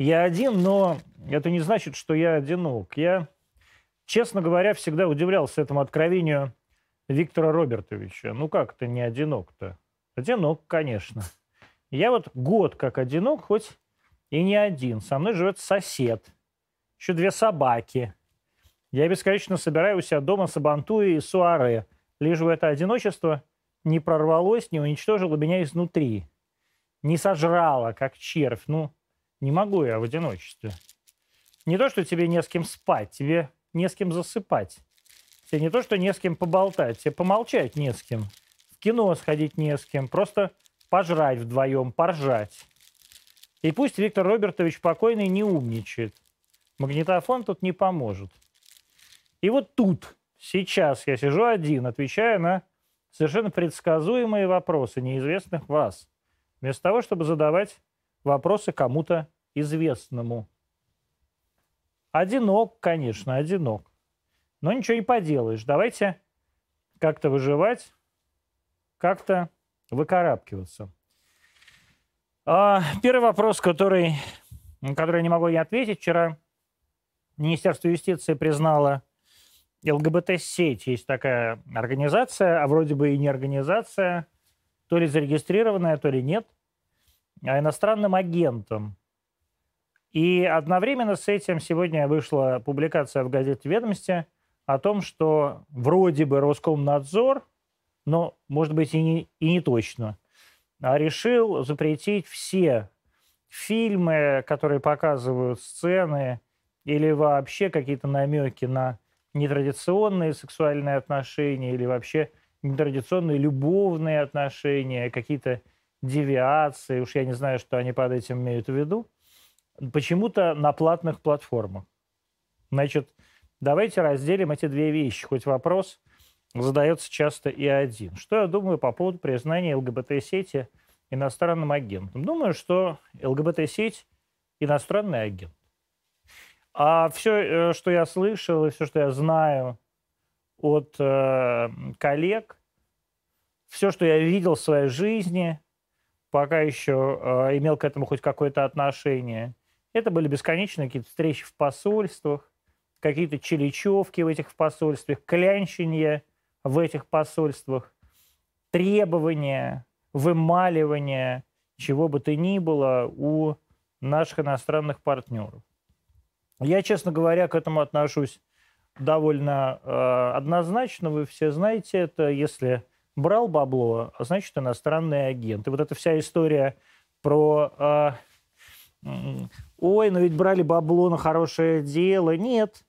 Я один, но это не значит, что я одинок. Я, честно говоря, всегда удивлялся этому откровению Виктора Робертовича. Ну как ты не одинок-то? Одинок, конечно. Я вот год как одинок, хоть и не один. Со мной живет сосед. Еще две собаки. Я бесконечно собираю у себя дома сабантуи и суаре. Лишь бы это одиночество не прорвалось, не уничтожило меня изнутри. Не сожрало, как червь. Ну, не могу я в одиночестве. Не то, что тебе не с кем спать, тебе не с кем засыпать. Тебе не то, что не с кем поболтать, тебе помолчать не с кем. В кино сходить не с кем, просто пожрать вдвоем, поржать. И пусть Виктор Робертович покойный не умничает. Магнитофон тут не поможет. И вот тут, сейчас я сижу один, отвечая на совершенно предсказуемые вопросы неизвестных вас, вместо того, чтобы задавать вопросы кому-то известному. Одинок, конечно, одинок. Но ничего не поделаешь. Давайте как-то выживать, как-то выкарабкиваться. А, первый вопрос, который, который я не могу не ответить. Вчера Министерство юстиции признало ЛГБТ-сеть. Есть такая организация, а вроде бы и не организация, то ли зарегистрированная, то ли нет, иностранным агентом. И одновременно с этим сегодня вышла публикация в газете «Ведомости» о том, что вроде бы Роскомнадзор, но, может быть, и не, и не точно, а решил запретить все фильмы, которые показывают сцены или вообще какие-то намеки на нетрадиционные сексуальные отношения или вообще нетрадиционные любовные отношения, какие-то девиации, уж я не знаю, что они под этим имеют в виду, почему-то на платных платформах. Значит, давайте разделим эти две вещи. Хоть вопрос задается часто и один. Что я думаю по поводу признания ЛГБТ-сети иностранным агентом? Думаю, что ЛГБТ-сеть – иностранный агент. А все, э, что я слышал, и все, что я знаю от э, коллег, все, что я видел в своей жизни, пока еще э, имел к этому хоть какое-то отношение, это были бесконечные какие-то встречи в посольствах, какие-то челичевки в этих посольствах, клянчения в этих посольствах, требования, вымаливания, чего бы то ни было у наших иностранных партнеров. Я, честно говоря, к этому отношусь довольно э, однозначно. Вы все знаете это. Если брал бабло, значит, иностранный агент. И вот эта вся история про... Э, Ой, но ведь брали бабло на хорошее дело. Нет.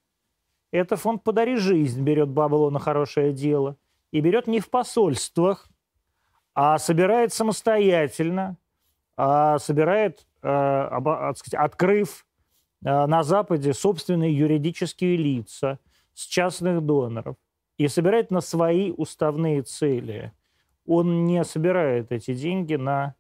Это фонд «Подари жизнь» берет бабло на хорошее дело. И берет не в посольствах, а собирает самостоятельно, а собирает, э, открыв Э, на Западе собственные юридические лица с частных доноров и собирает на свои уставные цели. Он не собирает эти деньги на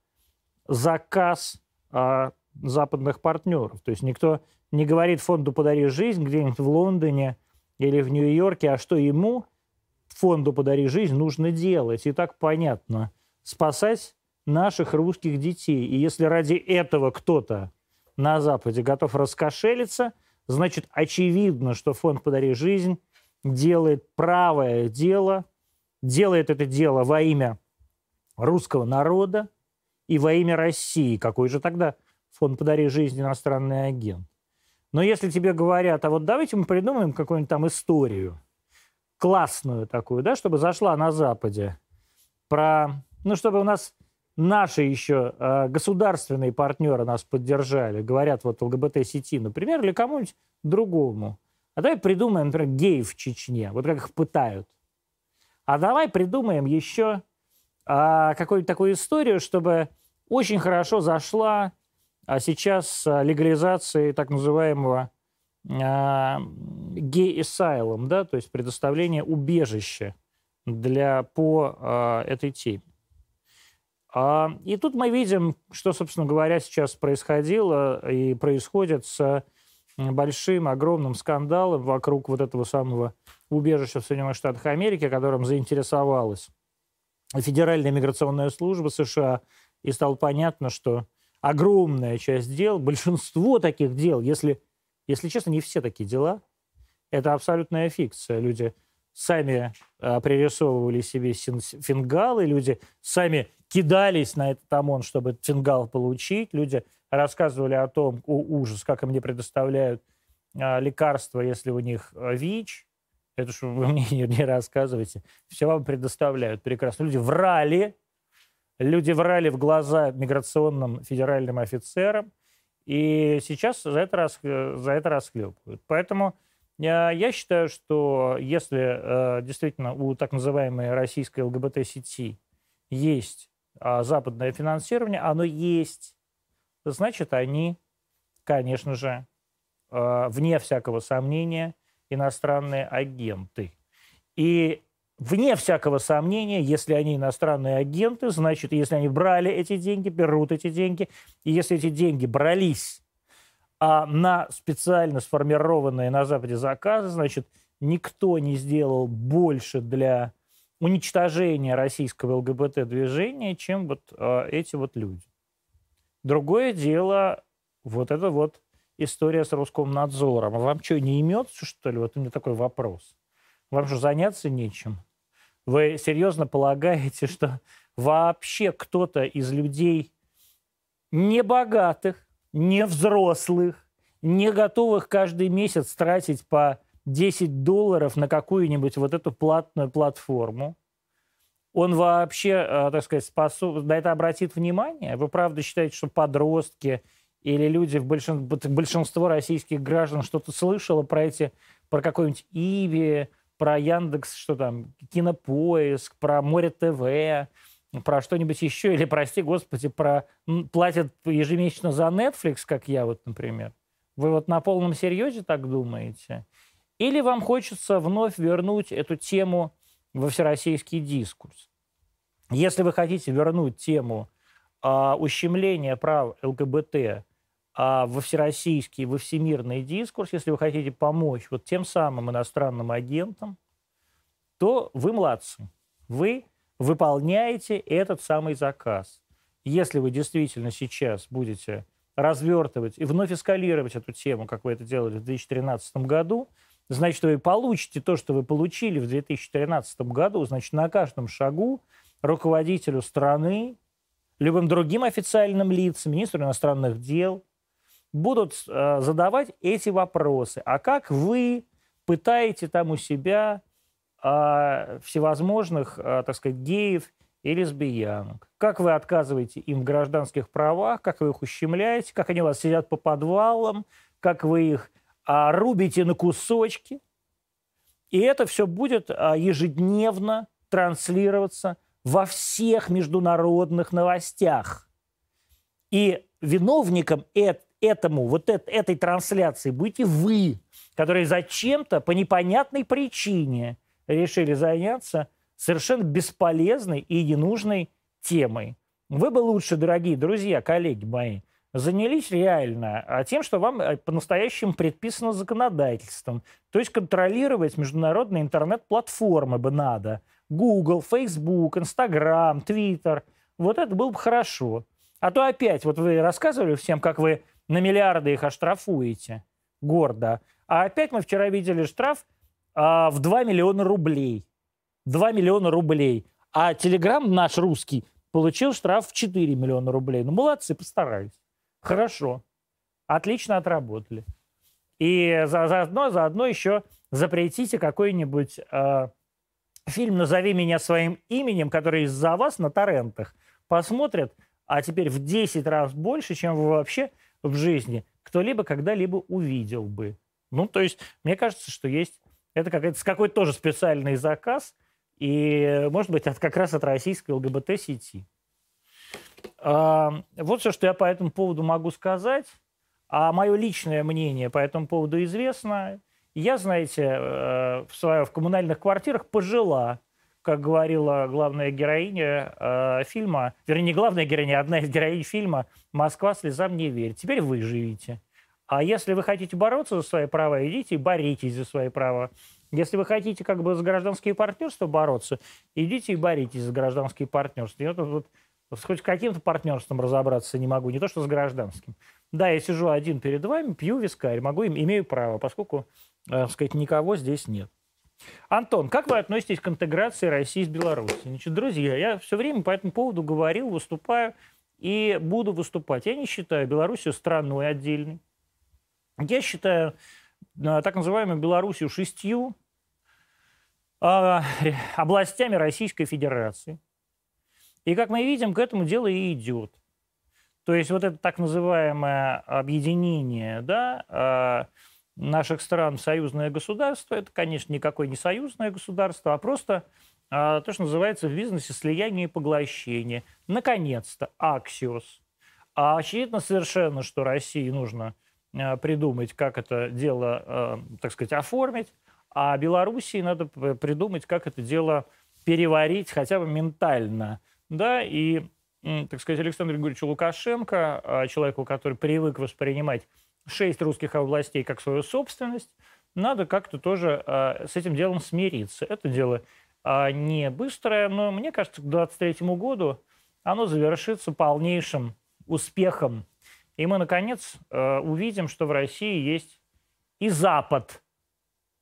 заказ а, западных партнеров. То есть никто не говорит фонду «Подари жизнь» где-нибудь в Лондоне или в Нью-Йорке, а что ему, фонду «Подари жизнь», нужно делать. И так понятно. Спасать наших русских детей. И если ради этого кто-то на Западе готов раскошелиться, значит, очевидно, что фонд «Подари жизнь» делает правое дело, делает это дело во имя русского народа и во имя России. Какой же тогда фонд «Подари жизнь» иностранный агент? Но если тебе говорят, а вот давайте мы придумаем какую-нибудь там историю, классную такую, да, чтобы зашла на Западе, про, ну, чтобы у нас наши еще э, государственные партнеры нас поддержали, говорят вот ЛГБТ-сети, например, или кому-нибудь другому. А давай придумаем, например, геев в Чечне, вот как их пытают. А давай придумаем еще э, какую-то такую историю, чтобы очень хорошо зашла а сейчас с легализацией так называемого э, гей-эсайлом, да, то есть предоставление убежища для, по э, этой теме. А, и тут мы видим, что, собственно говоря, сейчас происходило и происходит с большим, огромным скандалом вокруг вот этого самого убежища в Соединенных Штатах Америки, которым заинтересовалась Федеральная миграционная служба США, и стало понятно, что огромная часть дел, большинство таких дел, если, если честно, не все такие дела, это абсолютная фикция. Люди сами а, пририсовывали себе фингалы, люди сами кидались на этот ОМОН, чтобы фингал получить, люди рассказывали о том, о, ужас, как им не предоставляют а, лекарства, если у них а, ВИЧ, это что вы мне не, не рассказывайте, все вам предоставляют. Прекрасно. Люди врали, люди врали в глаза миграционным федеральным офицерам, и сейчас за это, рас, за это расхлебывают. Поэтому я, я считаю, что если э, действительно у так называемой российской ЛГБТ-сети есть э, западное финансирование, оно есть, значит, они, конечно же, э, вне всякого сомнения, иностранные агенты. И вне всякого сомнения, если они иностранные агенты, значит, если они брали эти деньги, берут эти деньги, и если эти деньги брались а на специально сформированные на Западе заказы, значит, никто не сделал больше для уничтожения российского ЛГБТ-движения, чем вот э, эти вот люди. Другое дело, вот это вот история с Роскомнадзором. А вам что, не имется, что ли? Вот у меня такой вопрос. Вам что, заняться нечем? Вы серьезно полагаете, что вообще кто-то из людей небогатых, не взрослых, не готовых каждый месяц тратить по 10 долларов на какую-нибудь вот эту платную платформу, он вообще, э, так сказать, способ... на это обратит внимание? Вы правда считаете, что подростки или люди, в большин... большинство российских граждан что-то слышало про эти, про какой-нибудь Иви, про Яндекс, что там, Кинопоиск, про Море ТВ, про что-нибудь еще, или, прости господи, про платят ежемесячно за Netflix, как я вот, например. Вы вот на полном серьезе так думаете? Или вам хочется вновь вернуть эту тему во всероссийский дискурс? Если вы хотите вернуть тему а, ущемления прав ЛГБТ а, во всероссийский, во всемирный дискурс, если вы хотите помочь вот тем самым иностранным агентам, то вы молодцы. Вы выполняете этот самый заказ. Если вы действительно сейчас будете развертывать и вновь эскалировать эту тему, как вы это делали в 2013 году, значит, вы получите то, что вы получили в 2013 году, значит, на каждом шагу руководителю страны, любым другим официальным лицам, министру иностранных дел, будут э, задавать эти вопросы. А как вы пытаете там у себя а, всевозможных, а, так сказать, геев и лесбиянок. Как вы отказываете им в гражданских правах, как вы их ущемляете, как они у вас сидят по подвалам, как вы их а, рубите на кусочки. И это все будет а, ежедневно транслироваться во всех международных новостях. И виновником эт, этому, вот эт, этой трансляции будете вы, которые зачем-то по непонятной причине – решили заняться совершенно бесполезной и ненужной темой. Вы бы лучше, дорогие друзья, коллеги мои, занялись реально а тем, что вам э, по-настоящему предписано законодательством. То есть контролировать международные интернет-платформы бы надо. Google, Facebook, Instagram, Twitter. Вот это было бы хорошо. А то опять, вот вы рассказывали всем, как вы на миллиарды их оштрафуете гордо. А опять мы вчера видели штраф а, в 2 миллиона рублей. 2 миллиона рублей. А Телеграм наш русский получил штраф в 4 миллиона рублей. Ну, молодцы, постарались. Хорошо. Отлично отработали. И за, заодно, заодно еще запретите какой-нибудь э, фильм «Назови меня своим именем», который из-за вас на торрентах посмотрят, а теперь в 10 раз больше, чем вы вообще в жизни кто-либо когда-либо увидел бы. Ну, то есть, мне кажется, что есть это какой-то, какой-то тоже специальный заказ, и, может быть, от, как раз от российской ЛГБТ-сети. Вот все, что я по этому поводу могу сказать. А мое личное мнение по этому поводу известно. Я, знаете, э, в, своих, в коммунальных квартирах пожила, как говорила главная героиня э, фильма, вернее, не главная героиня, а одна из героинь фильма «Москва слезам не верит». Теперь вы живите. А если вы хотите бороться за свои права, идите и боритесь за свои права. Если вы хотите как бы за гражданские партнерства бороться, идите и боритесь за гражданские партнерства. И это вот хоть с каким-то партнерством разобраться не могу, не то что с гражданским. Да, я сижу один перед вами, пью вискарь, могу, имею право, поскольку, так сказать, никого здесь нет. Антон, как вы относитесь к интеграции России с Беларусью? Значит, друзья, я все время по этому поводу говорил, выступаю и буду выступать. Я не считаю Белоруссию страной отдельной. Я считаю э, так называемую Белоруссию шестью а, областями Российской Федерации. И, как мы видим, к этому дело и идет. То есть вот это так называемое объединение да, а, наших стран в союзное государство, это, конечно, никакое не союзное государство, а просто а, то, что называется в бизнесе слияние и поглощение. Наконец-то, аксиос. А очевидно совершенно, что России нужно а, придумать, как это дело, так сказать, оформить, а Белоруссии надо придумать, как это дело переварить хотя бы ментально. Да, и, так сказать, Александру Григорьевичу Лукашенко, человеку, который привык воспринимать шесть русских областей как свою собственность, надо как-то тоже э, с этим делом смириться. Это дело э, не быстрое, но мне кажется, к 2023 году оно завершится полнейшим успехом. И мы, наконец, увидим, что в России есть и Запад,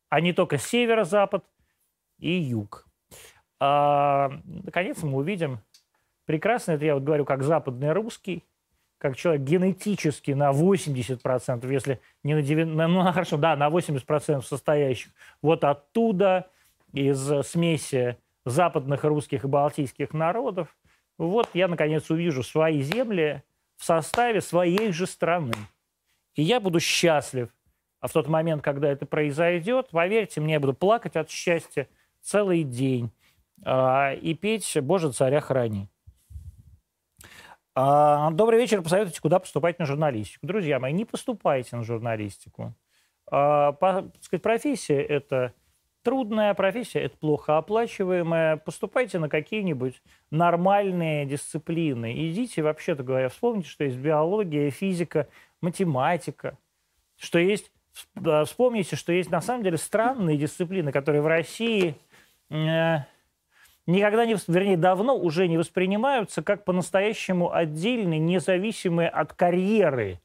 а не только северо-запад и юг. А, наконец, мы увидим прекрасно, это я вот говорю как западный русский, как человек генетически на 80%, если не на 90%, ну хорошо, да, на 80% состоящих вот оттуда, из смеси западных русских и балтийских народов, вот я, наконец, увижу свои земли в составе своей же страны. И я буду счастлив. А в тот момент, когда это произойдет, поверьте мне, я буду плакать от счастья целый день а, и петь «Боже, царя храни». А, добрый вечер. Посоветуйте, куда поступать на журналистику. Друзья мои, не поступайте на журналистику. А, сказать, профессия – это трудная профессия, это плохо оплачиваемая. Поступайте на какие-нибудь нормальные дисциплины. Идите, вообще-то говоря, вспомните, что есть биология, физика, математика, что есть Вспомните, что есть на самом деле странные дисциплины, которые в России э, никогда не, вернее, давно уже не воспринимаются как по-настоящему отдельные, независимые от карьеры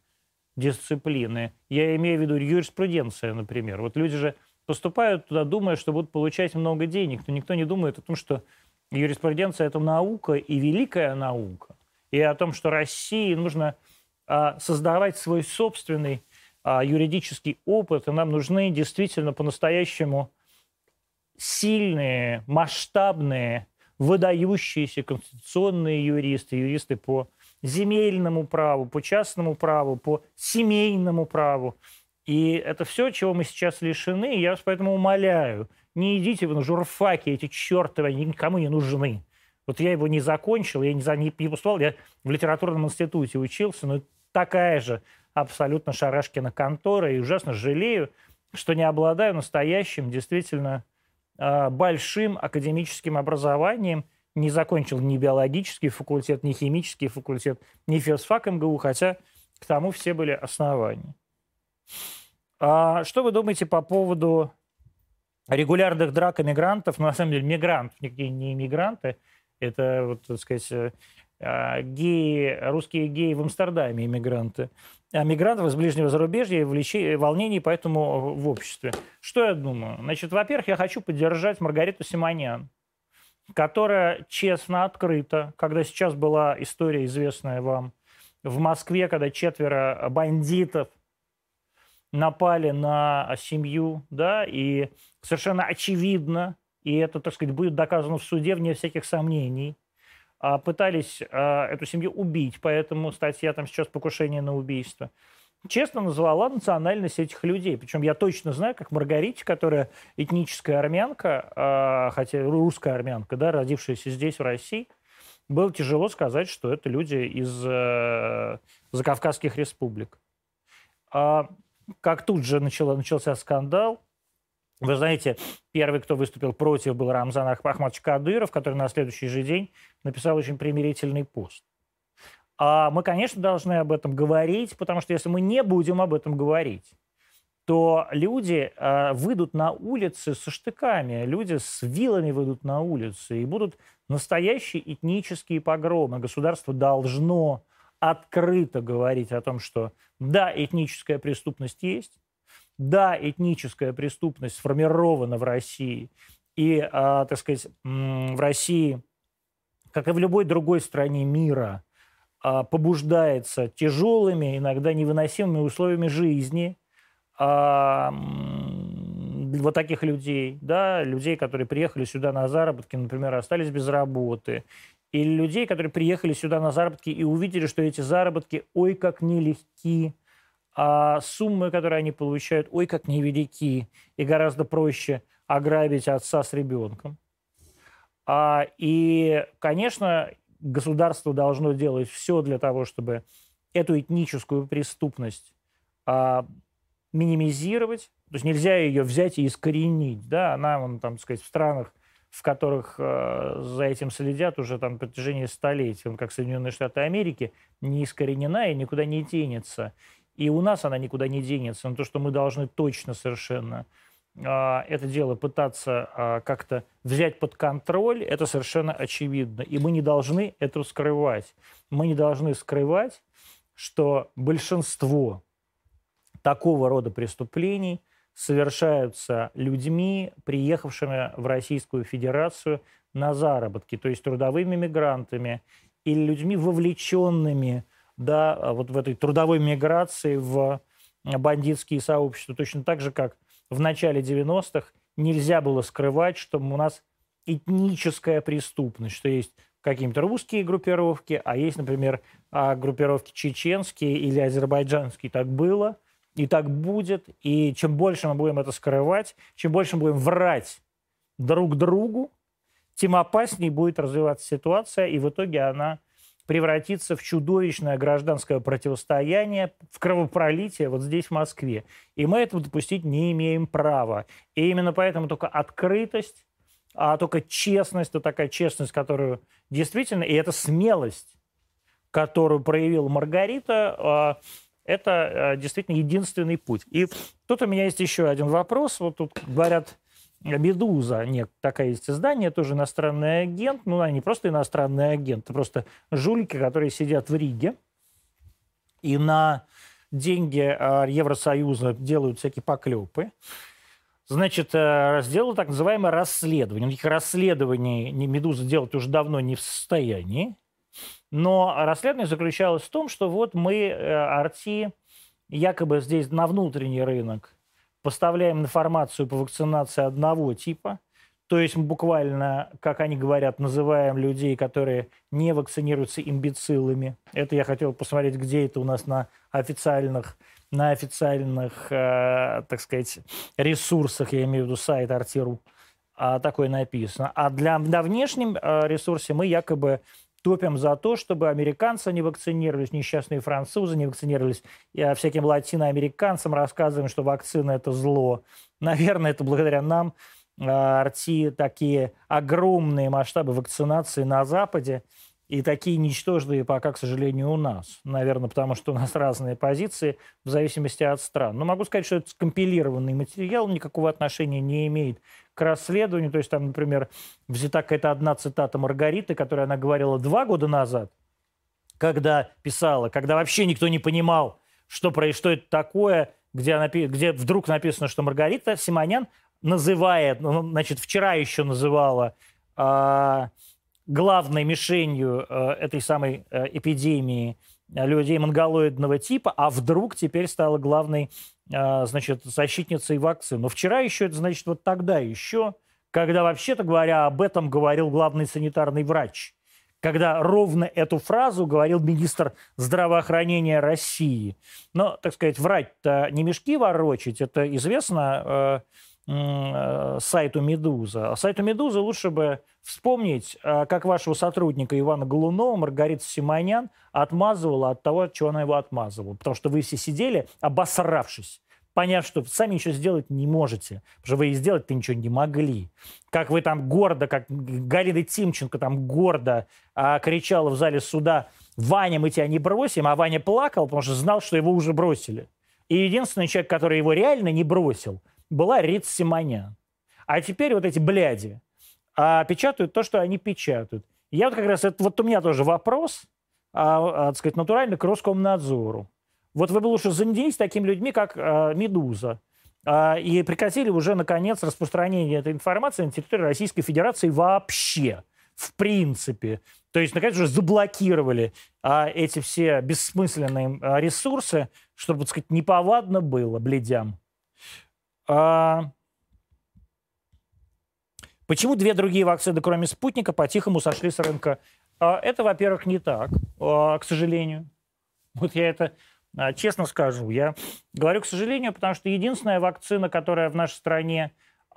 дисциплины. Я имею в виду юриспруденция, например. Вот люди же поступают туда, думая, что будут получать много денег, но никто не думает о том, что юриспруденция – это наука и великая наука, и о том, что России нужно а, создавать свой собственный а, юридический опыт, и нам нужны действительно по-настоящему сильные, масштабные, выдающиеся конституционные юристы, юристы по земельному праву, по частному праву, по семейному праву. И это все, чего мы сейчас лишены. Я вас поэтому умоляю, не идите вы на журфаки, эти чертовы, они никому не нужны. Вот я его не закончил, я не, за, не, не поступал, я в литературном институте учился, но такая же абсолютно шарашкина контора, и ужасно жалею, что не обладаю настоящим, действительно большим академическим образованием, не закончил ни биологический факультет, ни химический факультет, ни филосфак МГУ, хотя к тому все были основания. А что вы думаете по поводу регулярных драк иммигрантов? Ну, на самом деле, мигрантов, никакие не иммигранты. Это, вот, так сказать, э, а, геи, русские геи в Амстердаме, иммигранты. А мигрантов из ближнего зарубежья и влечи, волнений поэтому в обществе. Что я думаю? Значит, во-первых, я хочу поддержать Маргариту Симонян, которая честно, открыто, когда сейчас была история известная вам, в Москве, когда четверо бандитов напали на семью, да, и совершенно очевидно, и это, так сказать, будет доказано в суде вне всяких сомнений, пытались а, эту семью убить, поэтому статья там сейчас покушение на убийство. Честно назвала национальность этих людей. Причем я точно знаю, как Маргарите, которая этническая армянка, а, хотя русская армянка, да, родившаяся здесь, в России, было тяжело сказать, что это люди из э, закавказских республик. А как тут же начало, начался скандал, вы знаете, первый, кто выступил против, был Рамзан Ахмадович Кадыров, который на следующий же день написал очень примирительный пост. А мы, конечно, должны об этом говорить, потому что если мы не будем об этом говорить, то люди э, выйдут на улицы со штыками, люди с вилами выйдут на улицы, и будут настоящие этнические погромы. Государство должно открыто говорить о том, что да, этническая преступность есть, да, этническая преступность сформирована в России, и, э, так сказать, в России, как и в любой другой стране мира, э, побуждается тяжелыми, иногда невыносимыми условиями жизни – а, вот таких людей, да, людей, которые приехали сюда на заработки, например, остались без работы, или людей, которые приехали сюда на заработки и увидели, что эти заработки, ой, как нелегки, а суммы, которые они получают, ой, как невелики, и гораздо проще ограбить отца с ребенком. А, и, конечно, государство должно делать все для того, чтобы эту этническую преступность а, минимизировать, то есть нельзя ее взять и искоренить, да, она, вон, там, сказать, в странах, в которых э, за этим следят уже там на протяжении столетий, как Соединенные Штаты Америки, не искоренена и никуда не денется. И у нас она никуда не денется. Но то, что мы должны точно совершенно э, это дело пытаться э, как-то взять под контроль, это совершенно очевидно. И мы не должны это скрывать. Мы не должны скрывать, что большинство такого рода преступлений совершаются людьми, приехавшими в Российскую Федерацию на заработки, то есть трудовыми мигрантами или людьми, вовлеченными да, вот в этой трудовой миграции в бандитские сообщества. Точно так же, как в начале 90-х нельзя было скрывать, что у нас этническая преступность, что есть какие-то русские группировки, а есть, например, а, группировки чеченские или азербайджанские. Так было – и так будет. И чем больше мы будем это скрывать, чем больше мы будем врать друг другу, тем опаснее будет развиваться ситуация, и в итоге она превратится в чудовищное гражданское противостояние, в кровопролитие вот здесь, в Москве. И мы этого допустить не имеем права. И именно поэтому только открытость, а только честность, то такая честность, которую действительно, и это смелость, которую проявила Маргарита, а, это э, действительно единственный путь. И тут у меня есть еще один вопрос. Вот тут говорят, «Медуза», нет, такая есть издание, тоже иностранный агент. Ну, не просто иностранный агент, это просто жулики, которые сидят в Риге и на деньги э, Евросоюза делают всякие поклепы. Значит, э, сделала так называемое расследование. Никаких расследований «Медуза» делать уже давно не в состоянии. Но расследование заключалось в том, что вот мы, Арти, якобы здесь на внутренний рынок поставляем информацию по вакцинации одного типа, то есть мы буквально, как они говорят, называем людей, которые не вакцинируются имбецилами. Это я хотел посмотреть, где это у нас на официальных, на официальных, э, так сказать, ресурсах, я имею в виду сайт Арти.ру, а, такое написано. А для, на внешнем э, ресурсе мы якобы топим за то, чтобы американцы не вакцинировались, несчастные французы не вакцинировались. Я всяким латиноамериканцам рассказываем, что вакцина – это зло. Наверное, это благодаря нам арти такие огромные масштабы вакцинации на Западе и такие ничтожные пока, к сожалению, у нас. Наверное, потому что у нас разные позиции в зависимости от стран. Но могу сказать, что это скомпилированный материал, никакого отношения не имеет к расследованию. То есть там, например, взята какая-то одна цитата Маргариты, которую она говорила два года назад, когда писала, когда вообще никто не понимал, что, что это такое, где, она, где вдруг написано, что Маргарита Симонян называет, ну, значит, вчера еще называла э, главной мишенью э, этой самой э, эпидемии людей монголоидного типа, а вдруг теперь стала главной значит, защитницей вакцин. Но вчера еще, это значит, вот тогда еще, когда, вообще-то говоря, об этом говорил главный санитарный врач, когда ровно эту фразу говорил министр здравоохранения России. Но, так сказать, врать-то не мешки ворочить, это известно э, сайту «Медуза». Сайту «Медуза» лучше бы вспомнить, э, как вашего сотрудника Ивана Голунова Маргарита Симонян отмазывала от того, от чего она его отмазывала. Потому что вы все сидели, обосравшись, поняв, что сами ничего сделать не можете, потому что вы и сделать-то ничего не могли. Как вы там гордо, как Галина Тимченко там гордо а, кричала в зале суда «Ваня, мы тебя не бросим», а Ваня плакал, потому что знал, что его уже бросили. И единственный человек, который его реально не бросил, была Риц Симонян. А теперь вот эти бляди а, печатают то, что они печатают. Я вот как раз, это, вот у меня тоже вопрос, а, а, так сказать, натурально к Роскомнадзору. Вот вы бы лучше занялись такими людьми, как а, «Медуза», а, и прекратили уже, наконец, распространение этой информации на территории Российской Федерации вообще, в принципе. То есть, наконец, уже заблокировали а, эти все бессмысленные а, ресурсы, чтобы, так сказать, неповадно было бледям. А, почему две другие вакцины, кроме спутника, по-тихому сошли с рынка? А, это, во-первых, не так, а, к сожалению. Вот я это а, честно скажу. Я говорю, к сожалению, потому что единственная вакцина, которая в нашей стране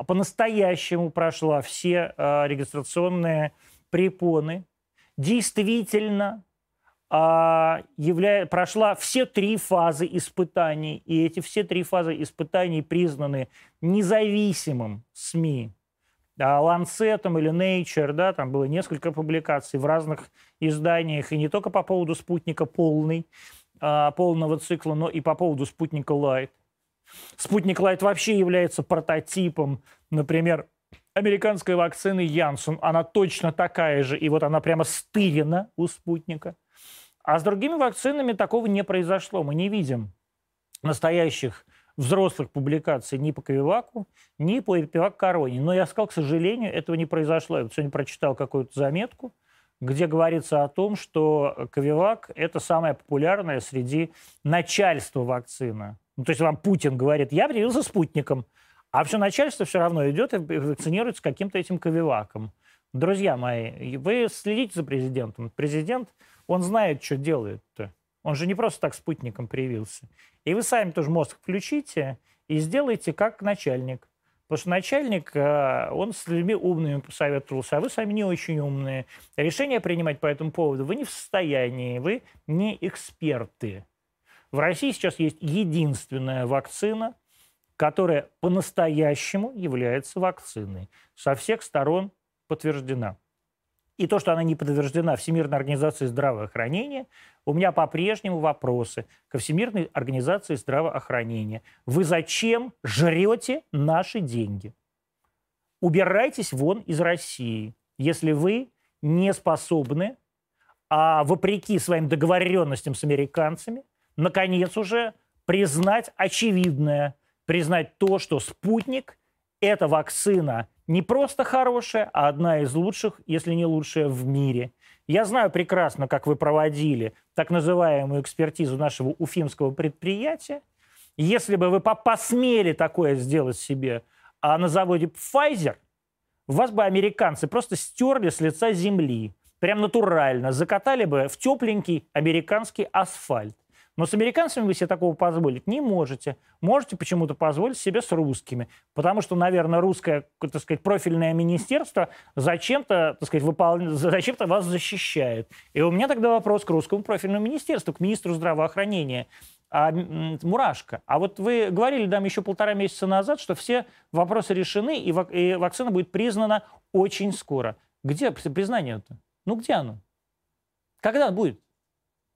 по-настоящему прошла все э, регистрационные препоны, действительно э, явля... прошла все три фазы испытаний. И эти все три фазы испытаний признаны независимым СМИ. Ланцетом или Nature, да, там было несколько публикаций в разных изданиях, и не только по поводу спутника полный, а, полного цикла, но и по поводу спутника Light. Спутник Light вообще является прототипом, например, американской вакцины Янсен. Она точно такая же, и вот она прямо стырена у спутника. А с другими вакцинами такого не произошло. Мы не видим настоящих взрослых публикаций ни по Ковиваку, ни по Эпивак Короне. Но я сказал, к сожалению, этого не произошло. Я вот сегодня прочитал какую-то заметку – где говорится о том, что Ковивак – это самая популярная среди начальства вакцина. Ну, то есть вам Путин говорит, я привился спутником, а все начальство все равно идет и вакцинируется каким-то этим Ковиваком. Друзья мои, вы следите за президентом. Президент, он знает, что делает-то. Он же не просто так спутником привился. И вы сами тоже мозг включите и сделайте как начальник. Потому что начальник, э, он с людьми умными посоветовался, а вы сами не очень умные. Решения принимать по этому поводу вы не в состоянии, вы не эксперты. В России сейчас есть единственная вакцина, которая по-настоящему является вакциной. Со всех сторон подтверждена. И то, что она не подтверждена Всемирной организацией здравоохранения, у меня по-прежнему вопросы ко Всемирной организации здравоохранения. Вы зачем жрете наши деньги? Убирайтесь вон из России, если вы не способны, а вопреки своим договоренностям с американцами, наконец уже признать очевидное, признать то, что спутник – это вакцина не просто хорошая, а одна из лучших, если не лучшая в мире. Я знаю прекрасно, как вы проводили так называемую экспертизу нашего уфимского предприятия. Если бы вы посмели такое сделать себе а на заводе Pfizer, вас бы американцы просто стерли с лица земли. Прям натурально. Закатали бы в тепленький американский асфальт. Но с американцами вы себе такого позволить не можете. Можете почему-то позволить себе с русскими. Потому что, наверное, русское, так сказать, профильное министерство зачем-то, так сказать, выпол... зачем-то вас защищает. И у меня тогда вопрос к русскому профильному министерству, к министру здравоохранения. А, мурашка. А вот вы говорили нам еще полтора месяца назад, что все вопросы решены, и, вак... и вакцина будет признана очень скоро. Где признание-то? Ну где оно? Когда будет?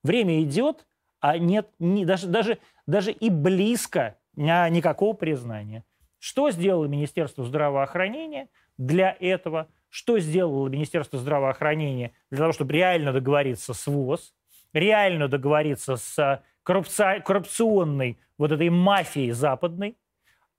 Время идет, а нет ни, даже, даже, даже и близко никакого признания. Что сделало Министерство здравоохранения для этого? Что сделало Министерство здравоохранения для того, чтобы реально договориться с ВОЗ, реально договориться с коррупционной вот этой мафией западной,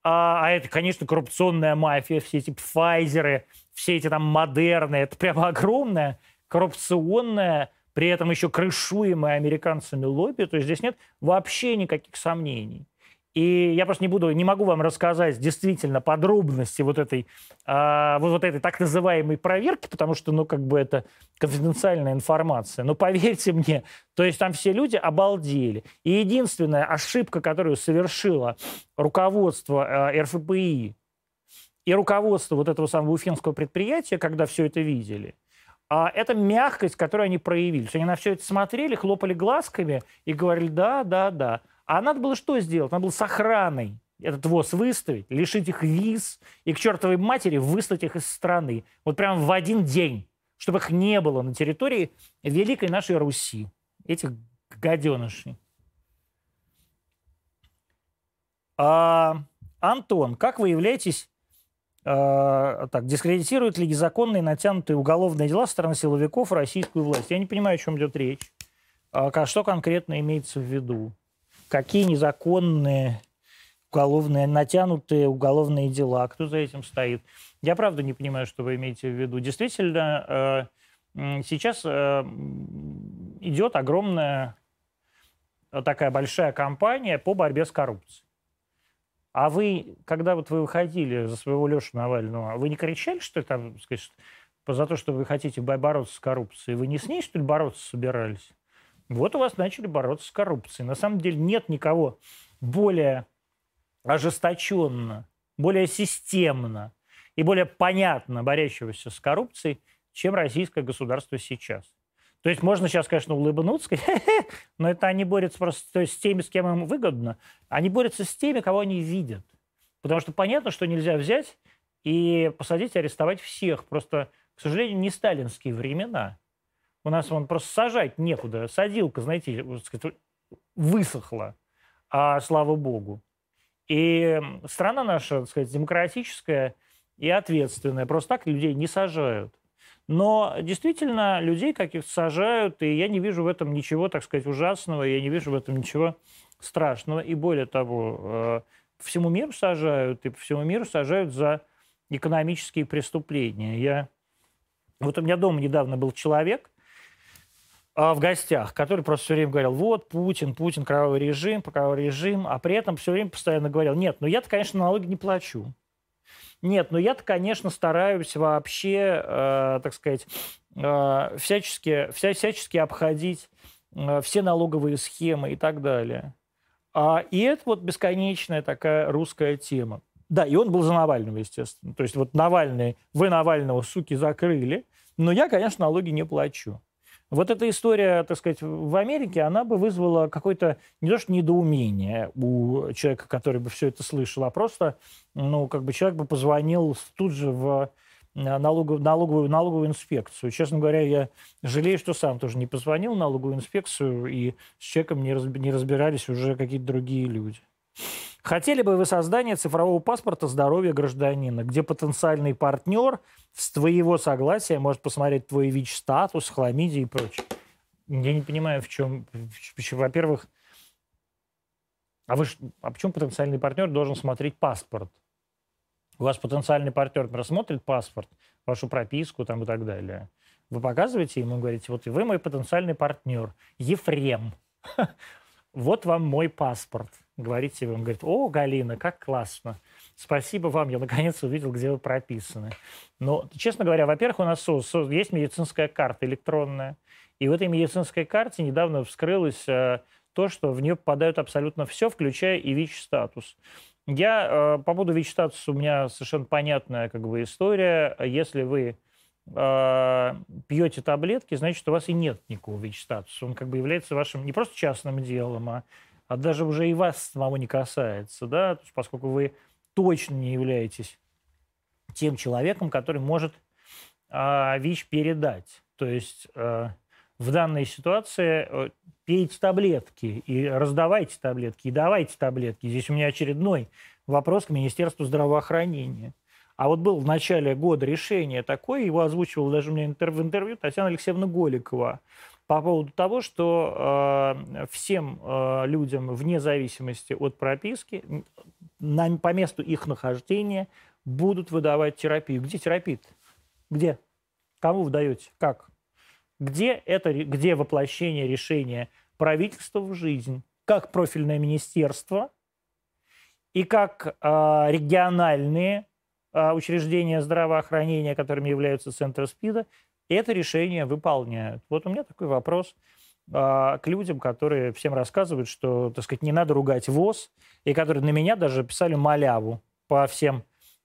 а, а это, конечно, коррупционная мафия, все эти Пфайзеры, все эти там модерны, это прямо огромная коррупционная при этом еще крышуемое американцами лобби, то есть здесь нет вообще никаких сомнений. И я просто не буду, не могу вам рассказать действительно подробности вот этой, э, вот этой так называемой проверки, потому что, ну, как бы это конфиденциальная информация. Но поверьте мне, то есть там все люди обалдели. И единственная ошибка, которую совершило руководство э, РФПИ и руководство вот этого самого уфимского предприятия, когда все это видели, а это мягкость, которую они проявили. Они на все это смотрели, хлопали глазками и говорили «да, да, да». А надо было что сделать? Надо было с охраной этот ВОЗ выставить, лишить их виз и к чертовой матери выслать их из страны. Вот прямо в один день, чтобы их не было на территории великой нашей Руси, этих гаденышей. А, Антон, как вы являетесь э, так, дискредитируют ли незаконные натянутые уголовные дела со стороны силовиков российскую власть? Я не понимаю, о чем идет речь. А, что конкретно имеется в виду? Какие незаконные уголовные, натянутые уголовные дела? Кто за этим стоит? Я правда не понимаю, что вы имеете в виду. Действительно, э, сейчас идет огромная такая большая кампания по борьбе с коррупцией. А вы, когда вот вы выходили за своего Лешу Навального, вы не кричали, что там, сказать, за то, что вы хотите бороться с коррупцией? Вы не с ней, что ли, бороться собирались? Вот у вас начали бороться с коррупцией. На самом деле нет никого более ожесточенно, более системно и более понятно борящегося с коррупцией, чем российское государство сейчас. То есть можно сейчас, конечно, улыбнуться, но это они борются просто с теми, с кем им выгодно. Они борются с теми, кого они видят. Потому что понятно, что нельзя взять и посадить, арестовать всех. Просто, к сожалению, не сталинские времена. У нас вон просто сажать некуда. Садилка, знаете, высохла, а слава богу. И страна наша, так сказать, демократическая и ответственная. Просто так людей не сажают. Но действительно людей каких-то сажают, и я не вижу в этом ничего, так сказать, ужасного, я не вижу в этом ничего страшного. И более того, э, всему миру сажают, и по всему миру сажают за экономические преступления. Я... Вот у меня дома недавно был человек, а, в гостях, который просто все время говорил, вот, Путин, Путин, кровавый режим, кровавый режим, а при этом все время постоянно говорил, нет, ну я-то, конечно, налоги не плачу. Нет, но я-то, конечно, стараюсь вообще, э, так сказать, э, всячески, вся, всячески обходить э, все налоговые схемы и так далее. А, и это вот бесконечная такая русская тема. Да, и он был за Навального, естественно. То есть вот Навальный, вы Навального, суки, закрыли, но я, конечно, налоги не плачу. Вот эта история, так сказать, в Америке, она бы вызвала какое-то не то что недоумение у человека, который бы все это слышал, а просто, ну, как бы человек бы позвонил тут же в налоговую, налоговую, налоговую инспекцию. Честно говоря, я жалею, что сам тоже не позвонил в налоговую инспекцию, и с человеком не, разби, не разбирались уже какие-то другие люди. Хотели бы вы создание цифрового паспорта здоровья гражданина, где потенциальный партнер с твоего согласия может посмотреть твой ВИЧ-статус, хламидия и прочее? Я не понимаю, в чем... Во-первых, а, вы, а почему потенциальный партнер должен смотреть паспорт? У вас потенциальный партнер просмотрит паспорт, вашу прописку там, и так далее. Вы показываете ему, говорите, вот вы мой потенциальный партнер, Ефрем. Вот вам мой паспорт говорите вы, он говорит, о, Галина, как классно, спасибо вам, я наконец увидел, где вы прописаны. Но, честно говоря, во-первых, у нас есть медицинская карта электронная, и в этой медицинской карте недавно вскрылось э, то, что в нее попадают абсолютно все, включая и ВИЧ-статус. Я э, по поводу ВИЧ-статуса у меня совершенно понятная как бы история. Если вы э, пьете таблетки, значит, у вас и нет никакого ВИЧ-статуса. Он как бы является вашим не просто частным делом, а а даже уже и вас самого не касается, да, то есть, поскольку вы точно не являетесь тем человеком, который может а, ВИЧ передать. То есть а, в данной ситуации а, пейте таблетки и раздавайте таблетки, и давайте таблетки. Здесь у меня очередной вопрос к Министерству здравоохранения. А вот был в начале года решение такое, его озвучивал даже у меня в интервью Татьяна Алексеевна Голикова по поводу того, что э, всем э, людям, вне зависимости от прописки, на, по месту их нахождения будут выдавать терапию. Где терапия? -то? Где? Кому вы даете? Как? Где, это, где воплощение решения правительства в жизнь? Как профильное министерство и как э, региональные э, учреждения здравоохранения, которыми являются центры СПИДа, это решение выполняют. Вот у меня такой вопрос а, к людям, которые всем рассказывают, что, так сказать, не надо ругать ВОЗ, и которые на меня даже писали маляву по всем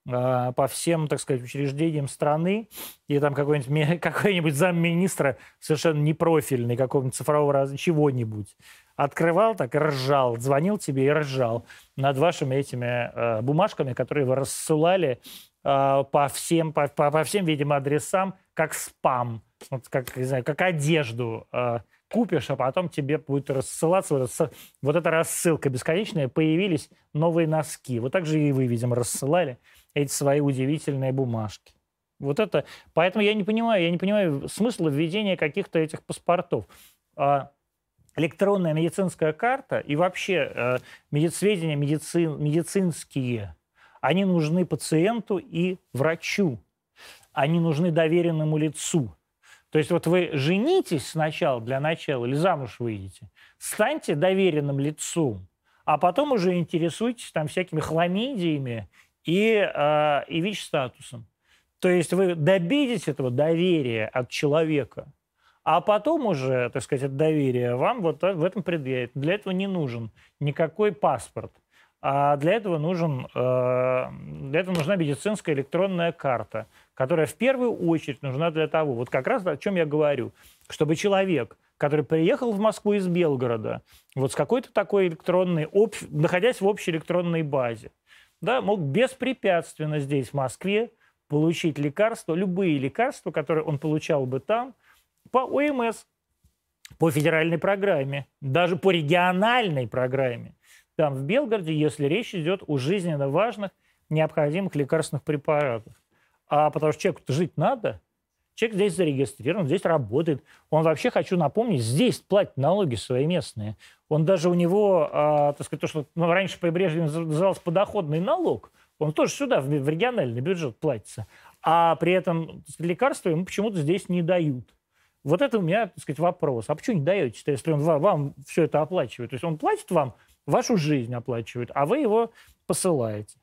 а, по всем, так сказать, учреждениям страны, и там какой-нибудь, какой-нибудь замминистра совершенно непрофильный, какого-нибудь цифрового раз... чего-нибудь, открывал так и ржал, звонил тебе и ржал над вашими этими э, бумажками, которые вы рассылали э, по всем, по, по, по всем, видимо, адресам, как спам, вот как, не знаю, как одежду, э, купишь, а потом тебе будет рассылаться вот, эта, вот эта рассылка бесконечная, появились новые носки. Вот так же и вы, видимо, рассылали эти свои удивительные бумажки. Вот это, поэтому я не понимаю, я не понимаю смысла введения каких-то этих паспортов. А, электронная медицинская карта и вообще э, медицведения медицин, медицинские, они нужны пациенту и врачу. Они нужны доверенному лицу. То есть вот вы женитесь сначала для начала или замуж выйдете, станьте доверенным лицом, а потом уже интересуйтесь там всякими хламидиями и, э, и ВИЧ-статусом. То есть вы добитесь этого доверия от человека, а потом уже, так сказать, это доверие вам вот в этом предъявит. Для этого не нужен никакой паспорт. А для этого, нужен, э, для этого нужна медицинская электронная карта, которая в первую очередь нужна для того, вот как раз о чем я говорю, чтобы человек, который приехал в Москву из Белгорода, вот с какой-то такой электронной, об, находясь в общей электронной базе, да, мог беспрепятственно здесь, в Москве, получить лекарства, любые лекарства, которые он получал бы там, по ОМС, по федеральной программе, даже по региональной программе. Там в Белгороде, если речь идет о жизненно важных, необходимых лекарственных препаратах. А потому что человеку жить надо, человек здесь зарегистрирован, здесь работает. Он вообще, хочу напомнить, здесь платит налоги свои местные. Он даже у него, а, так сказать, то, что ну, раньше по назывался подоходный налог, он тоже сюда, в, в региональный бюджет платится. А при этом сказать, лекарства ему почему-то здесь не дают. Вот это у меня, так сказать, вопрос. А почему не даете, если он вам, вам все это оплачивает? То есть он платит вам, вашу жизнь оплачивает, а вы его посылаете.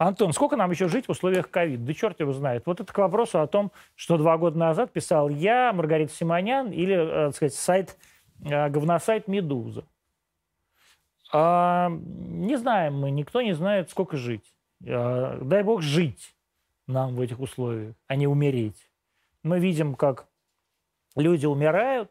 Антон, сколько нам еще жить в условиях ковида? Да черт его знает. Вот это к вопросу о том, что два года назад писал я, Маргарита Симонян, или, э, так сказать, сайт, э, говносайт «Медуза». А, не знаем мы, никто не знает, сколько жить. А, дай бог жить нам в этих условиях, а не умереть. Мы видим, как люди умирают,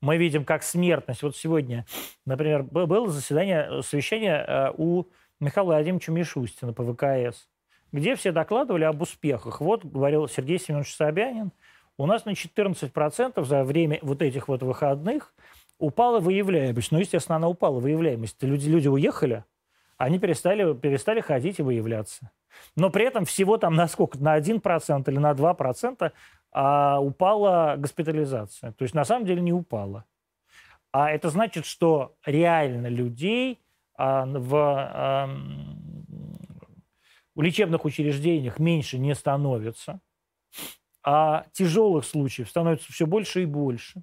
мы видим, как смертность. Вот сегодня, например, было заседание, совещание э, у Михаила Владимировича Мишустина по ВКС, где все докладывали об успехах. Вот, говорил Сергей Семенович Собянин, у нас на 14% за время вот этих вот выходных упала выявляемость. Ну, естественно, она упала, выявляемость. Люди, люди уехали, они перестали, перестали ходить и выявляться. Но при этом всего там на сколько? На 1% или на 2% а, упала госпитализация. То есть на самом деле не упала. А это значит, что реально людей в, а, в лечебных учреждениях меньше не становится, а тяжелых случаев становится все больше и больше.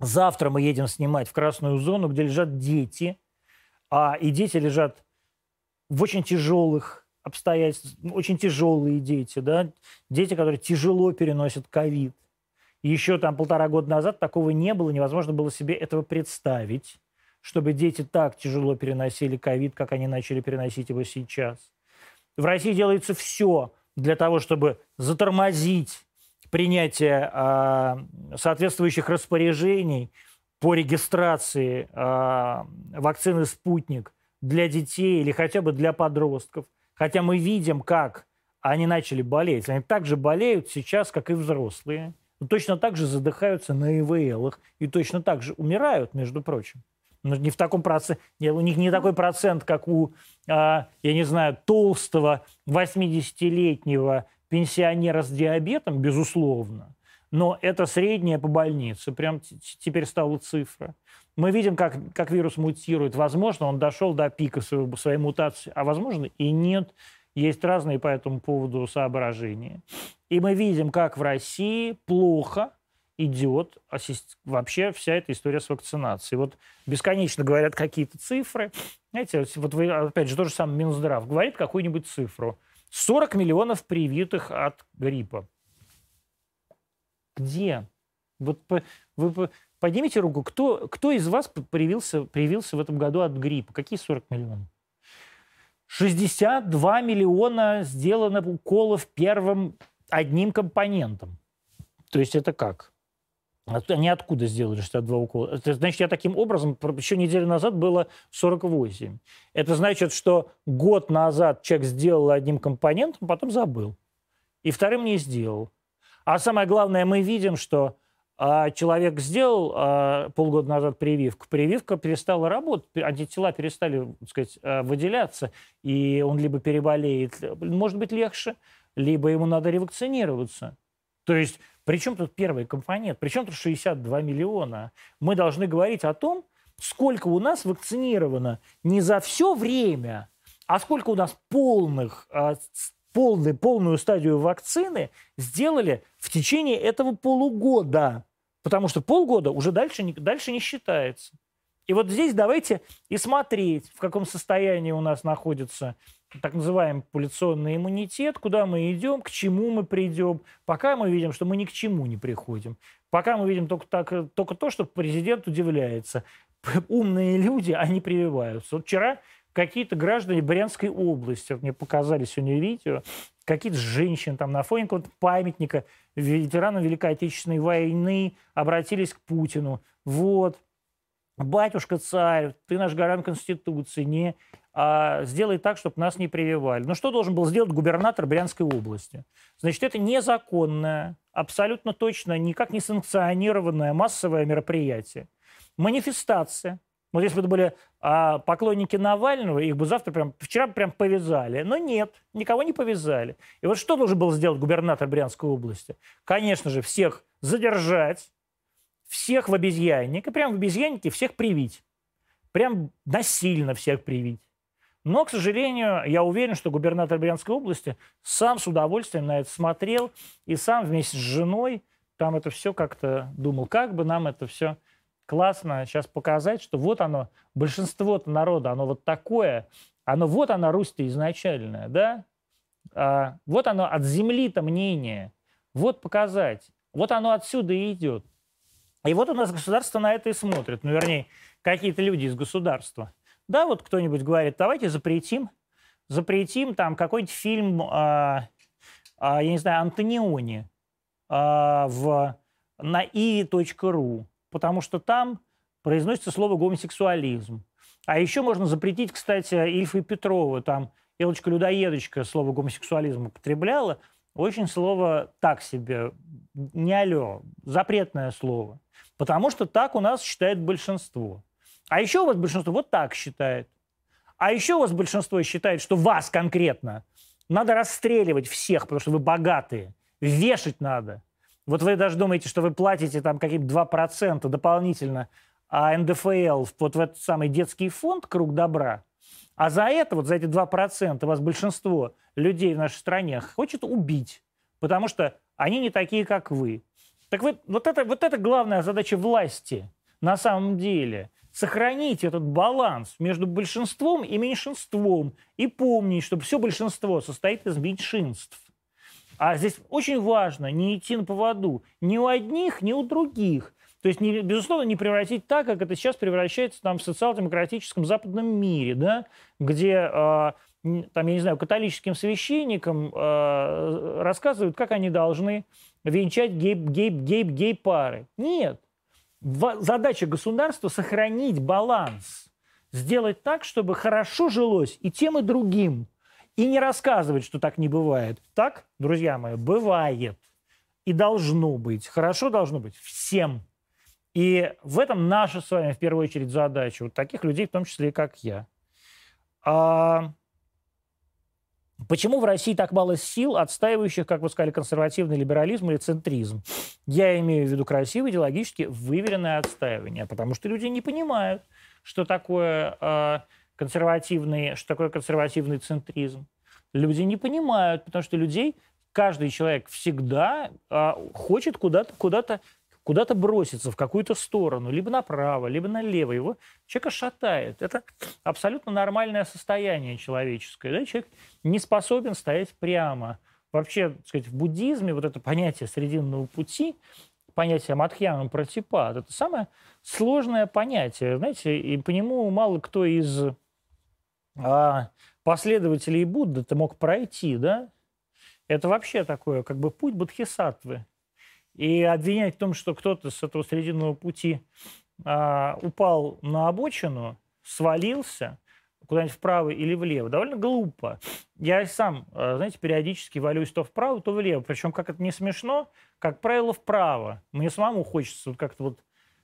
Завтра мы едем снимать в красную зону, где лежат дети, а и дети лежат в очень тяжелых обстоятельств, очень тяжелые дети, да, дети, которые тяжело переносят ковид. Еще там полтора года назад такого не было, невозможно было себе этого представить, чтобы дети так тяжело переносили ковид, как они начали переносить его сейчас. В России делается все для того, чтобы затормозить принятие э, соответствующих распоряжений по регистрации э, вакцины «Спутник» для детей или хотя бы для подростков. Хотя мы видим, как они начали болеть. Они так же болеют сейчас, как и взрослые. точно так же задыхаются на ИВЛах и точно так же умирают, между прочим. Но не в таком проценте, у них не такой процент, как у, а, я не знаю, толстого 80-летнего пенсионера с диабетом, безусловно. Но это средняя по больнице, прям теперь стала цифра. Мы видим, как, как вирус мутирует. Возможно, он дошел до пика своей, своей мутации, а возможно и нет. Есть разные по этому поводу соображения. И мы видим, как в России плохо идет вообще вся эта история с вакцинацией. Вот бесконечно говорят какие-то цифры. Знаете, вот вы, опять же, то же самое Минздрав говорит какую-нибудь цифру. 40 миллионов привитых от гриппа. Где? Вот вы Поднимите руку, кто, кто из вас привился, привился в этом году от гриппа? Какие 40 миллионов? 62 миллиона сделано уколов первым одним компонентом. То есть это как? Они откуда сделали 62 укола? Это значит, я таким образом, еще неделю назад было 48. Это значит, что год назад человек сделал одним компонентом, потом забыл. И вторым не сделал. А самое главное, мы видим, что А человек сделал а, полгода назад прививку, прививка перестала работать, антитела перестали, так сказать, а, выделяться, и он либо переболеет, может быть, легче, либо ему надо ревакцинироваться. То есть, при чем тут первый компонент? При чем тут 62 миллиона? Мы должны говорить о том, сколько у нас вакцинировано не за все время, а сколько у нас полных, а, полный, полную стадию вакцины сделали в течение этого полугода. Потому что полгода уже дальше дальше не считается. И вот здесь давайте и смотреть, в каком состоянии у нас находится так называемый популяционный иммунитет, куда мы идем, к чему мы придем. Пока мы видим, что мы ни к чему не приходим. Пока мы видим только, так, только то, что президент удивляется. Умные люди, они прививаются. Вот вчера какие-то граждане Брянской области, вот мне показали сегодня видео, какие-то женщины там на фоне какого-то памятника ветеранам Великой Отечественной войны обратились к Путину. Вот, батюшка царь, ты наш гарант Конституции, не а, сделай так, чтобы нас не прививали. Ну что должен был сделать губернатор Брянской области? Значит, это незаконное, абсолютно точно никак не санкционированное массовое мероприятие. Манифестация, вот если бы это были а, поклонники Навального, их бы завтра прям, вчера прям повязали. Но нет, никого не повязали. И вот что должен был сделать губернатор Брянской области? Конечно же, всех задержать, всех в обезьянник, и прям в обезьяннике всех привить. Прям насильно всех привить. Но, к сожалению, я уверен, что губернатор Брянской области сам с удовольствием на это смотрел и сам вместе с женой там это все как-то думал, как бы нам это все классно сейчас показать, что вот оно, большинство народа, оно вот такое, оно вот оно Русь-то изначальная, да? А, вот оно от земли-то мнение, вот показать, вот оно отсюда и идет. И вот у нас государство на это и смотрит, ну, вернее, какие-то люди из государства. Да, вот кто-нибудь говорит, давайте запретим, запретим там какой-нибудь фильм, а, а, я не знаю, Антониони а, в, на i.ru потому что там произносится слово гомосексуализм. А еще можно запретить, кстати, Ильфа и Петрова, там Елочка-людоедочка слово гомосексуализм употребляла, очень слово так себе, не алло, запретное слово. Потому что так у нас считает большинство. А еще у вас большинство вот так считает. А еще у вас большинство считает, что вас конкретно надо расстреливать всех, потому что вы богатые. Вешать надо. Вот вы даже думаете, что вы платите там какие-то 2% дополнительно, а НДФЛ вот в этот самый детский фонд «Круг добра», а за это, вот за эти 2% вас большинство людей в нашей стране хочет убить, потому что они не такие, как вы. Так вот, вот, это, вот это главная задача власти на самом деле. Сохранить этот баланс между большинством и меньшинством и помнить, что все большинство состоит из меньшинств. А здесь очень важно не идти на поводу ни у одних, ни у других. То есть, не, безусловно, не превратить так, как это сейчас превращается там, в социал-демократическом западном мире, да, где, э, там, я не знаю, католическим священникам э, рассказывают, как они должны венчать гей-пары. Нет. Задача государства – сохранить баланс, сделать так, чтобы хорошо жилось и тем, и другим – и не рассказывать, что так не бывает. Так, друзья мои, бывает. И должно быть. Хорошо должно быть всем. И в этом наша с вами, в первую очередь, задача. Вот таких людей, в том числе и как я. А... Почему в России так мало сил, отстаивающих, как вы сказали, консервативный либерализм или центризм? Я имею в виду красивое, идеологически выверенное отстаивание, потому что люди не понимают, что такое а, консервативный, что такое консервативный центризм. Люди не понимают, потому что людей, каждый человек всегда а, хочет куда-то, куда-то, куда-то броситься в какую-то сторону, либо направо, либо налево. Его человека шатает. Это абсолютно нормальное состояние человеческое. Да? Человек не способен стоять прямо. Вообще, так сказать, в буддизме вот это понятие срединного пути, понятие Мадхьяна Пратипад, это самое сложное понятие. Знаете, и по нему мало кто из а последователей Будды ты мог пройти, да? Это вообще такое, как бы путь бодхисаттвы. И обвинять в том, что кто-то с этого срединного пути а, упал на обочину, свалился, куда-нибудь вправо или влево, довольно глупо. Я сам, э, знаете, периодически валюсь то вправо, то влево. Причем, как это не смешно, как правило, вправо. Мне самому хочется вот как-то вот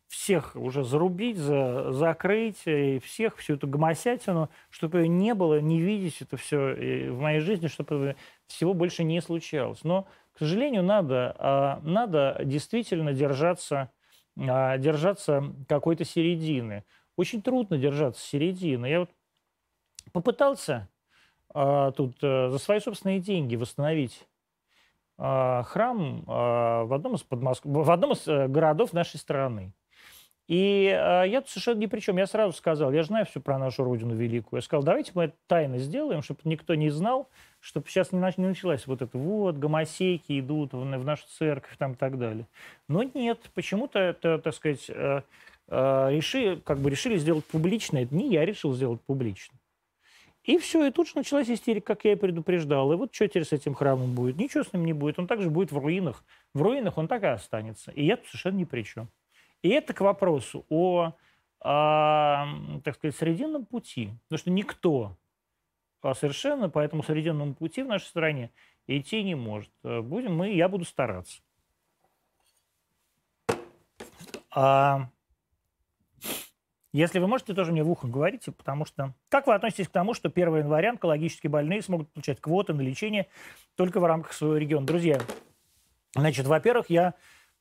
всех уже зарубить, за, закрыть, и всех, всю эту гомосятину, чтобы ее не было, не видеть это все в моей жизни, чтобы всего больше не случалось. Но, к сожалению, надо, а, надо действительно держаться, а, держаться какой-то середины. Очень трудно держаться середины. Я вот попытался а, тут э, за свои собственные деньги восстановить храм в одном из, Подмоск... в одном из э, городов нашей страны. И э, я тут совершенно ни при чем. Я сразу сказал, я знаю все про нашу Родину Великую. Я сказал, давайте мы это тайно сделаем, чтобы никто не знал, чтобы сейчас не началась вот это вот, гомосейки идут в, в нашу церковь там и так далее. Но нет, почему-то это, так сказать, э, э, реши, как бы решили сделать публично. Это не я решил сделать публично. И все, и тут же началась истерика, как я и предупреждал. И вот что теперь с этим храмом будет? Ничего с ним не будет. Он также будет в руинах. В руинах он так и останется. И я тут совершенно ни при чем. И это к вопросу о, о так сказать, срединном пути. Потому что никто а, совершенно по этому срединному пути в нашей стране идти не может. Будем мы, я буду стараться. А, если вы можете, тоже мне в ухо говорите, потому что... Как вы относитесь к тому, что 1 января онкологически больные смогут получать квоты на лечение только в рамках своего региона? Друзья, значит, во-первых, я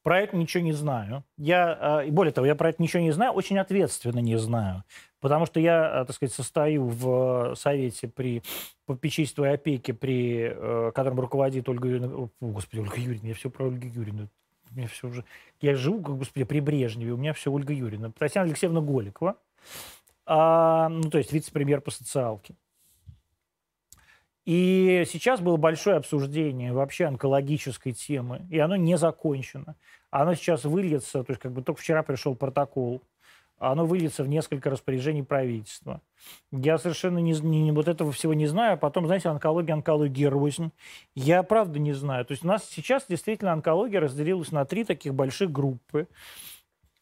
про это ничего не знаю. Я, а, и более того, я про это ничего не знаю, очень ответственно не знаю. Потому что я, а, так сказать, состою в совете при попечительстве и опеке, при э, котором руководит Ольга Юрьевна... О, господи, Ольга Юрьевна, я все про Ольгу Юрьевну. У меня все уже... Я живу, как, господи, при Брежневе, у меня все Ольга Юрьевна. Татьяна Алексеевна Голикова, а, ну, то есть вице-премьер по социалке. И сейчас было большое обсуждение вообще онкологической темы, и оно не закончено. Оно сейчас выльется, то есть как бы только вчера пришел протокол, оно выльется в несколько распоряжений правительства. Я совершенно не, не, вот этого всего не знаю. А потом, знаете, онкология, онкология рознь. Я правда не знаю. То есть у нас сейчас действительно онкология разделилась на три таких больших группы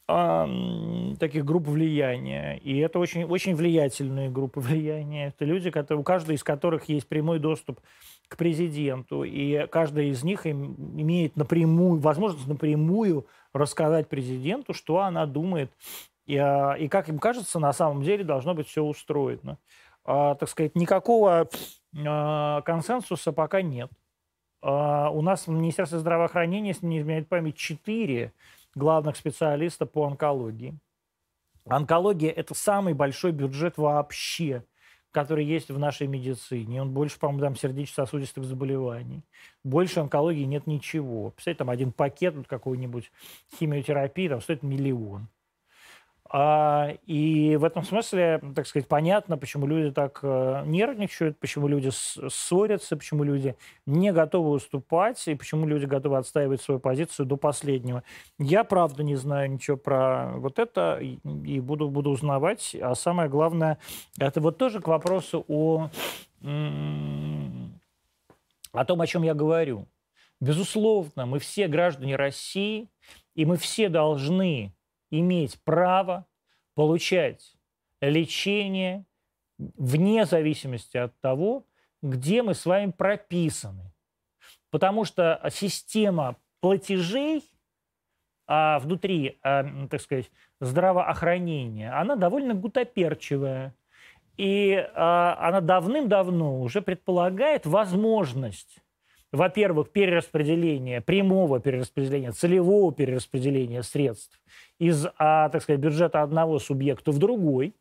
таких групп влияния. И это очень, очень влиятельные группы влияния. Это люди, которые, у каждой из которых есть прямой доступ к президенту. И каждая из них имеет напрямую, возможность напрямую рассказать президенту, что она думает. И, а, и как им кажется, на самом деле должно быть все устроено. А, так сказать, никакого а, консенсуса пока нет. А, у нас в Министерстве здравоохранения, если не изменяет память, четыре главных специалиста по онкологии. Онкология – это самый большой бюджет вообще, который есть в нашей медицине. Он больше, по-моему, там сердечно-сосудистых заболеваний. Больше онкологии нет ничего. Представляете, там один пакет вот какой-нибудь химиотерапии там стоит миллион. А, и в этом смысле, так сказать, понятно, почему люди так э, нервничают, почему люди ссорятся, почему люди не готовы уступать, и почему люди готовы отстаивать свою позицию до последнего. Я, правда, не знаю ничего про вот это, и буду, буду узнавать. А самое главное, это вот тоже к вопросу о, о том, о чем я говорю. Безусловно, мы все граждане России, и мы все должны иметь право получать лечение вне зависимости от того, где мы с вами прописаны. Потому что система платежей а внутри, а, так сказать, здравоохранения, она довольно гутоперчивая. И а, она давным-давно уже предполагает возможность во-первых, перераспределение, прямого перераспределения, целевого перераспределения средств из, а, так сказать, бюджета одного субъекта в другой,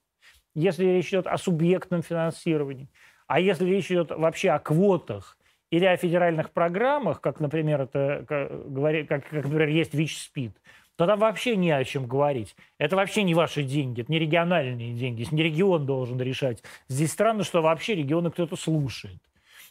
если речь идет о субъектном финансировании. А если речь идет вообще о квотах или о федеральных программах, как, например, это, как, как, например, есть ВИЧ-СПИД, то там вообще не о чем говорить. Это вообще не ваши деньги, это не региональные деньги, не регион должен решать. Здесь странно, что вообще регионы кто-то слушает.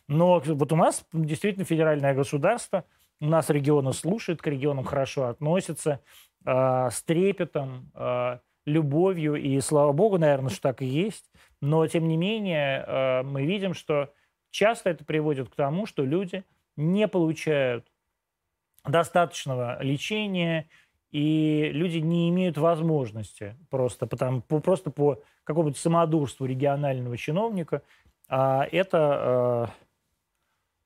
Но вот у нас действительно федеральное государство, у нас регионы слушают, к регионам хорошо относятся, э, с трепетом, э, любовью, и слава богу, наверное, что так и есть. Но, тем не менее, э, мы видим, что часто это приводит к тому, что люди не получают достаточного лечения, и люди не имеют возможности просто, потому, просто по какому-то самодурству регионального чиновника а, это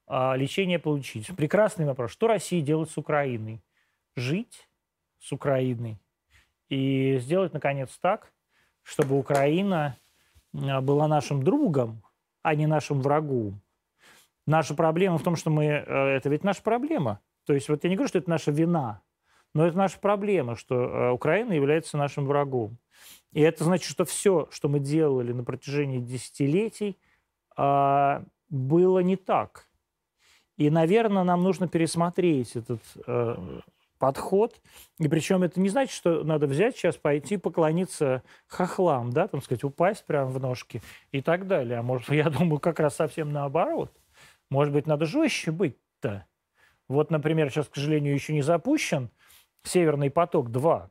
лечение получить. Прекрасный вопрос. Что Россия делает с Украиной? Жить с Украиной и сделать, наконец, так, чтобы Украина а, была нашим другом, а не нашим врагом. Наша проблема в том, что мы... Э, это ведь наша проблема. То есть вот я не говорю, что это наша вина, но это наша проблема, что э, Украина является нашим врагом. И это значит, что все, что мы делали на протяжении десятилетий, а, было не так. И, наверное, нам нужно пересмотреть этот э, подход. И причем это не значит, что надо взять сейчас, пойти поклониться хохлам, да, там сказать, упасть прямо в ножки и так далее. А может, я думаю, как раз совсем наоборот. Может быть, надо жестче быть-то. Вот, например, сейчас, к сожалению, еще не запущен «Северный поток-2»,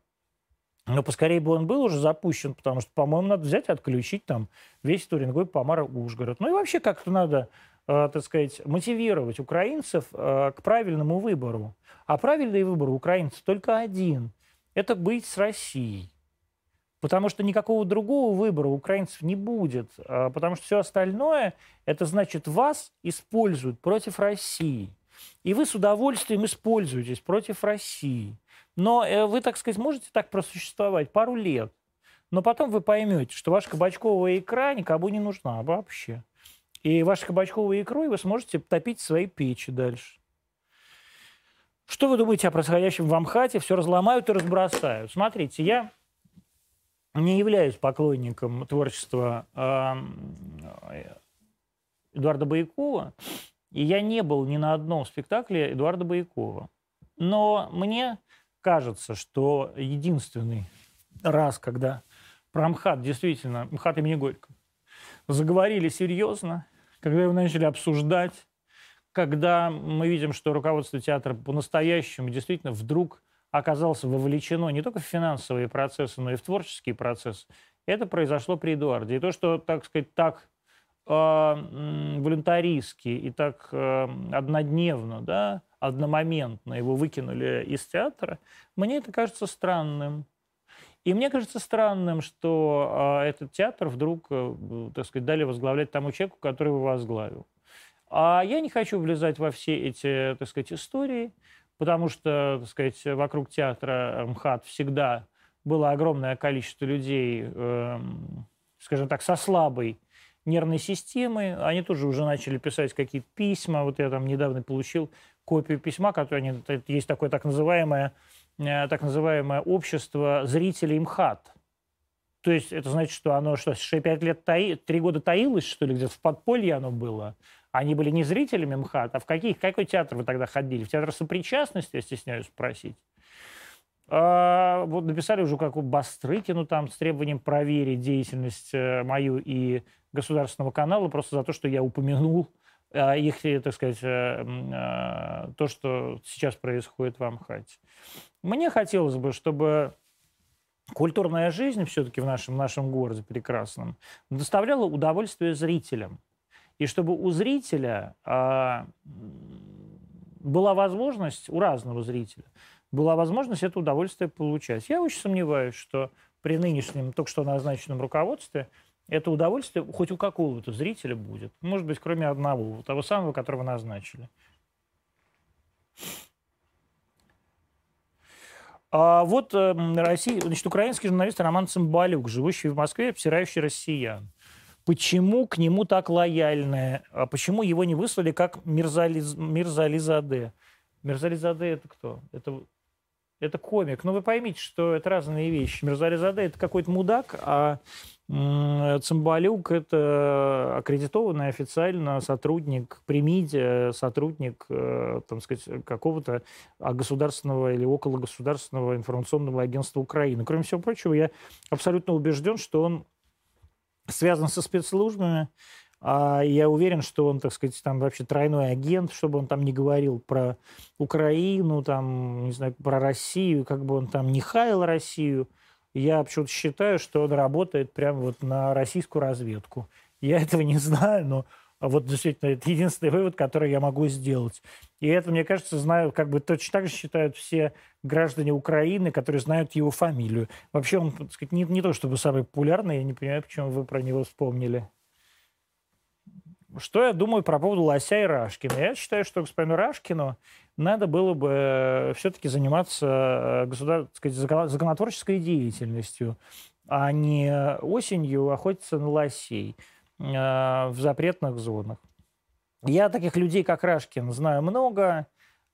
но поскорее бы он был уже запущен, потому что, по-моему, надо взять и отключить там весь Турингой, Помара, Ужгород. Ну и вообще как-то надо, так сказать, мотивировать украинцев э, к правильному выбору. А правильный выбор украинцев только один – это быть с Россией. Потому что никакого другого выбора украинцев не будет. Э, потому что все остальное – это значит вас используют против России. И вы с удовольствием используетесь против России. Но э, вы, так сказать, можете так просуществовать пару лет. Но потом вы поймете, что ваша кабачковая икра никому не нужна вообще. И вашей кабачковой икрой вы сможете топить свои печи дальше. Что вы думаете о происходящем в Амхате? Все разломают и разбросают. Смотрите, я не являюсь поклонником творчества Эдуарда Боякова, и я не был ни на одном спектакле Эдуарда Боякова. Но мне кажется, что единственный раз, когда про МХАТ действительно, МХАТ имени Горького, заговорили серьезно, когда его начали обсуждать, когда мы видим, что руководство театра по-настоящему действительно вдруг оказалось вовлечено не только в финансовые процессы, но и в творческие процессы, это произошло при Эдуарде. И то, что, так сказать, так э, волюнтаристски и так э, однодневно, да, одномоментно его выкинули из театра, мне это кажется странным. И мне кажется странным, что э, этот театр вдруг, э, так сказать, дали возглавлять тому человеку, который его возглавил. А я не хочу влезать во все эти, так сказать, истории, потому что, так сказать, вокруг театра МХАТ всегда было огромное количество людей, э, скажем так, со слабой нервной системы. Они тоже уже начали писать какие-то письма. Вот я там недавно получил копию письма, которое они, есть такое так называемое, так называемое общество зрителей МХАТ. То есть это значит, что оно что, 5 лет, таи, 3 года таилось, что ли, где-то в подполье оно было. Они были не зрителями МХАТ, а в каких, какой театр вы тогда ходили? В театр сопричастности, я стесняюсь спросить. А, вот написали уже как у Бастрыкину там с требованием проверить деятельность э, мою и государственного канала просто за то, что я упомянул их, э, так сказать, э, а, то, что сейчас происходит в Амхате. Мне хотелось бы, чтобы культурная жизнь все-таки в нашем, нашем городе прекрасном доставляла удовольствие зрителям. И чтобы у зрителя а, была возможность, у разного зрителя, была возможность это удовольствие получать. Я очень сомневаюсь, что при нынешнем, только что назначенном руководстве – это удовольствие хоть у какого-то зрителя будет. Может быть, кроме одного, того самого, которого назначили. А вот э, Россия, значит, украинский журналист Роман Цымбалюк, живущий в Москве, обсирающий россиян. Почему к нему так лояльные? А почему его не выслали как Мирзализ... Мирзализаде? Мирзализаде это кто? Это, это комик. Но ну, вы поймите, что это разные вещи. Мирзализаде это какой-то мудак, а Цымбалюк – это аккредитованный официально сотрудник Примиде, сотрудник, э, там сказать, какого-то государственного или около государственного информационного агентства Украины. Кроме всего прочего, я абсолютно убежден, что он связан со спецслужбами, а я уверен, что он, так сказать, там вообще тройной агент, чтобы он там не говорил про Украину, там, не знаю, про Россию, как бы он там не хаял Россию – я почему-то считаю, что он работает прямо вот на российскую разведку. Я этого не знаю, но Вот действительно, это единственный вывод, который я могу сделать. И это, мне кажется, знаю, как бы точно так же считают все граждане Украины, которые знают его фамилию. Вообще он, так сказать, не, не то чтобы самый популярный, я не понимаю, почему вы про него вспомнили. Что я думаю про поводу Лося и Рашкина? Я считаю, что господину Рашкину надо было бы э, все-таки заниматься э, государ... сказать, законотворческой деятельностью, а не осенью охотиться на лосей э, в запретных зонах. Я таких людей, как Рашкин, знаю много.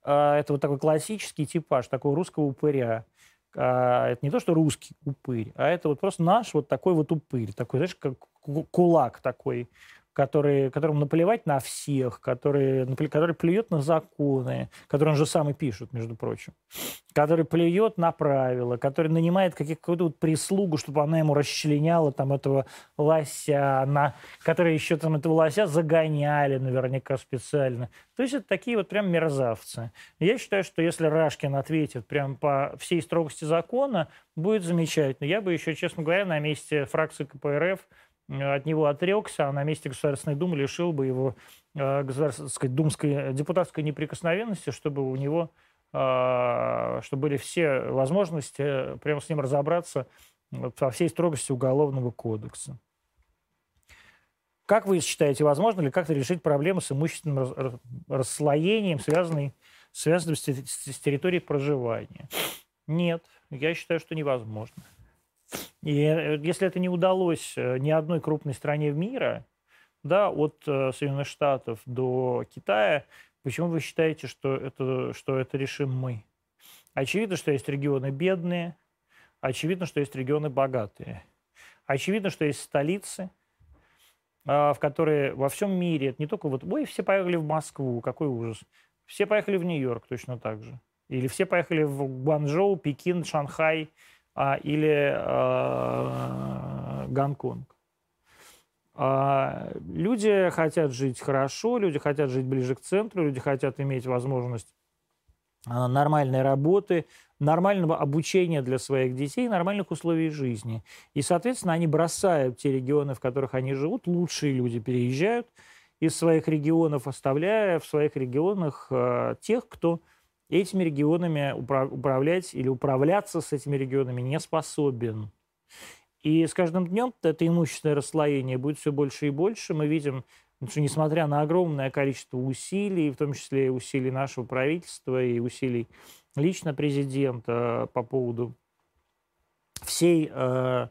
Это вот такой классический типаж, такого русского упыря. Это не то, что русский упырь, а это вот просто наш вот такой вот упырь. Такой, знаешь, как кулак такой который, которому наплевать на всех, который, который плюет на законы, которые он же сам и пишет, между прочим, который плюет на правила, который нанимает какую-то вот прислугу, чтобы она ему расчленяла там этого лося, на, которые еще там этого лося загоняли наверняка специально. То есть это такие вот прям мерзавцы. Я считаю, что если Рашкин ответит прям по всей строгости закона, будет замечательно. Я бы еще, честно говоря, на месте фракции КПРФ от него отрекся, а на месте Государственной Думы лишил бы его э, государственной, думской депутатской неприкосновенности, чтобы у него э, чтобы были все возможности прямо с ним разобраться во всей строгости Уголовного кодекса. Как вы считаете, возможно ли как-то решить проблему с имущественным расслоением, связанной, связанным с территорией проживания? Нет, я считаю, что невозможно. И э, если это не удалось э, ни одной крупной стране в мире, да, от э, Соединенных Штатов до Китая, почему вы считаете, что это, что это решим мы? Очевидно, что есть регионы бедные, очевидно, что есть регионы богатые. Очевидно, что есть столицы, а, в которые во всем мире, это не только вот, ой, все поехали в Москву, какой ужас. Все поехали в Нью-Йорк точно так же. Или все поехали в Гуанчжоу, Пекин, Шанхай – а, или а, Гонконг. А, люди хотят жить хорошо, люди хотят жить ближе к центру, люди хотят иметь возможность а, нормальной работы, нормального обучения для своих детей, нормальных условий жизни. И, соответственно, они бросают те регионы, в которых они живут, лучшие люди переезжают из своих регионов, оставляя в своих регионах э, тех, кто этими регионами управлять или управляться с этими регионами не способен. И с каждым днем это имущественное расслоение будет все больше и больше. Мы видим, что несмотря на огромное количество усилий, в том числе усилий нашего правительства и усилий лично президента по поводу всей э,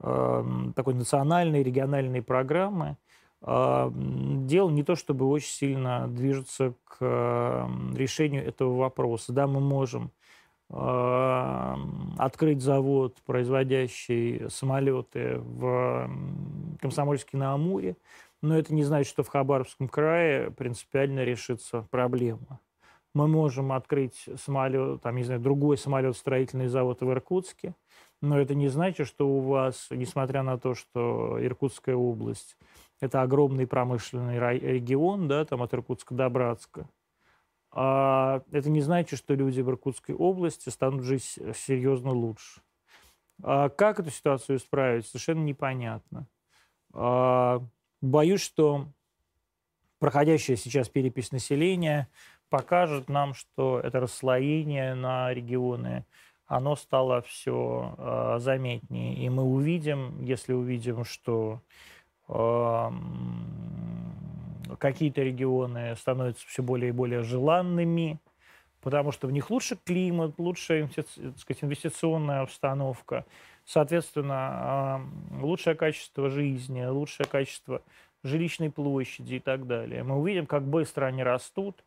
э, такой национальной, региональной программы, дело не то, чтобы очень сильно движется к решению этого вопроса. Да, мы можем а, открыть завод, производящий самолеты в Комсомольске на Амуре, но это не значит, что в Хабаровском крае принципиально решится проблема. Мы можем открыть самолет, там, не знаю, другой самолет-строительный завод в Иркутске, но это не значит, что у вас, несмотря на то, что Иркутская область это огромный промышленный регион, да, там от Иркутска до Братска. А это не значит, что люди в Иркутской области станут жить серьезно лучше. А как эту ситуацию исправить, совершенно непонятно. А боюсь, что проходящая сейчас перепись населения покажет нам, что это расслоение на регионы, оно стало все а, заметнее. И мы увидим, если увидим, что какие-то регионы становятся все более и более желанными, потому что в них лучше климат, лучшая сказать, инвестиционная обстановка, соответственно, лучшее качество жизни, лучшее качество жилищной площади и так далее. Мы увидим, как быстро они растут,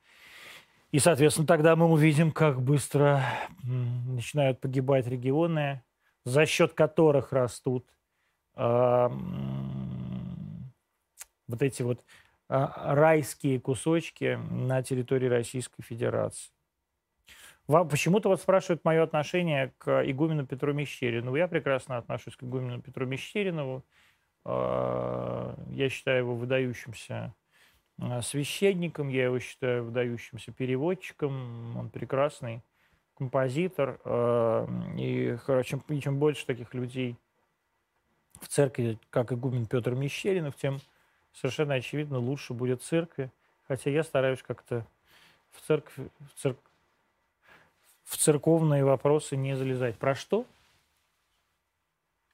и, соответственно, тогда мы увидим, как быстро начинают погибать регионы, за счет которых растут вот эти вот а, райские кусочки на территории Российской Федерации. Почему-то вот спрашивают мое отношение к игумену Петру Мещерину. Я прекрасно отношусь к игумену Петру Мещеринову. А, я считаю его выдающимся а, священником, я его считаю выдающимся переводчиком. Он прекрасный композитор. И чем, чем больше таких людей в церкви, как игумен Петр Мещеринов, тем совершенно очевидно лучше будет церкви, хотя я стараюсь как-то в церковь, в, церк... в церковные вопросы не залезать. Про что?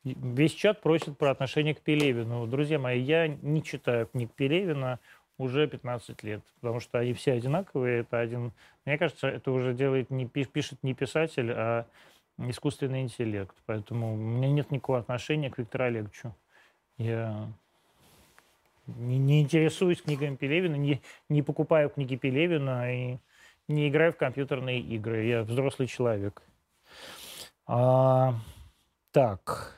Весь чат просит про отношение к Пелевину. Друзья мои, я не читаю книг Пелевина уже 15 лет, потому что они все одинаковые. Это один... Мне кажется, это уже делает не, пишет не писатель, а искусственный интеллект. Поэтому у меня нет никакого отношения к Виктору Олеговичу. Я не, не интересуюсь книгами Пелевина, не, не покупаю книги Пелевина и не играю в компьютерные игры. Я взрослый человек. А, так.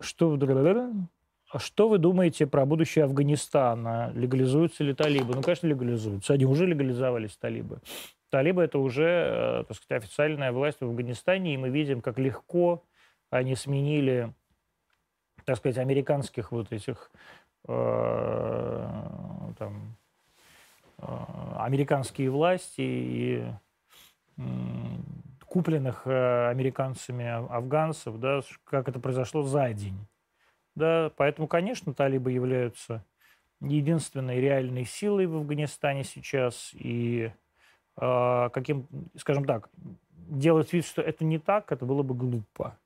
Что, а что вы думаете про будущее Афганистана? Легализуются ли талибы? Ну, конечно, легализуются. Они уже легализовались, талибы. Талибы – это уже, э, так сказать, официальная власть в Афганистане, и мы видим, как легко они сменили, так сказать, американских вот этих э, там, э, американские власти и купленных э, американцами афганцев, да, как это произошло за день. Да, поэтому, конечно, талибы являются единственной реальной силой в Афганистане сейчас. И э, каким, скажем так, делать вид, что это не так, это было бы глупо.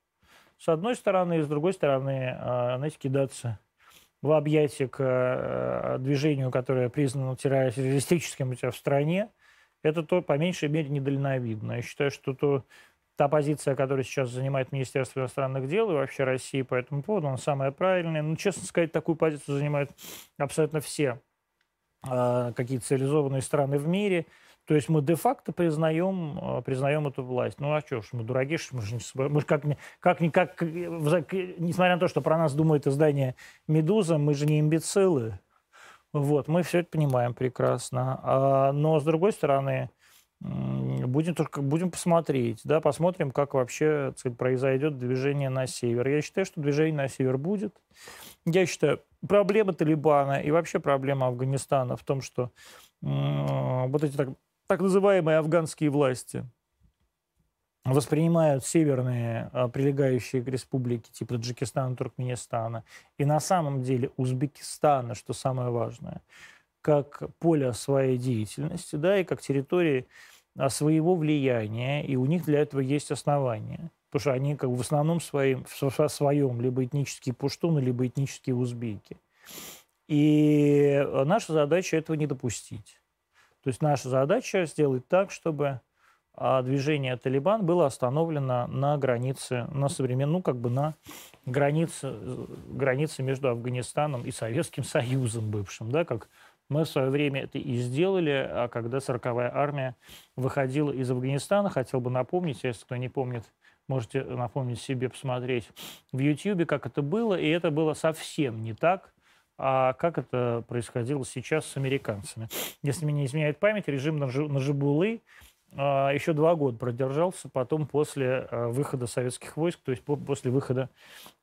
С одной стороны, и с другой стороны, э, знаете, кидаться в объятия к э, движению, которое признано террористическим у тебя в стране, это то, по меньшей мере, недальновидно. Я считаю, что то, та позиция, которую сейчас занимает Министерство иностранных дел и вообще России по этому поводу, она самая правильная. Ну, честно сказать, такую позицию занимают абсолютно все э, какие-то цивилизованные страны в мире. То есть мы де-факто признаем, э, признаем эту власть. Ну а что ж, мы дураки, мы же, не, мы же как, как, как, несмотря на то, что про нас думает издание «Медуза», мы же не имбецилы. Вот, мы все это понимаем прекрасно. А, но, с другой стороны, будем только будем посмотреть, да, посмотрим, как вообще сказать, произойдет движение на север. Я считаю, что движение на север будет. Я считаю, проблема Талибана и вообще проблема Афганистана в том, что вот эти так, так называемые афганские власти – воспринимают северные а, прилегающие к республике типа Таджикистана, Туркменистана и на самом деле Узбекистана, что самое важное, как поле своей деятельности, да, и как территории а, своего влияния, и у них для этого есть основания. Потому что они как бы в основном своим, в своем либо этнические пуштуны, либо этнические узбеки. И наша задача этого не допустить. То есть наша задача сделать так, чтобы а движение Талибан было остановлено на границе, на современном, ну, как бы на границе, границе между Афганистаном и Советским Союзом бывшим, да, как мы в свое время это и сделали, а когда 40-я армия выходила из Афганистана, хотел бы напомнить, если кто не помнит, можете напомнить себе, посмотреть в YouTube, как это было, и это было совсем не так, а как это происходило сейчас с американцами. Если меня не изменяет память, режим Нажибулы а, еще два года продержался, потом после а, выхода советских войск, то есть после выхода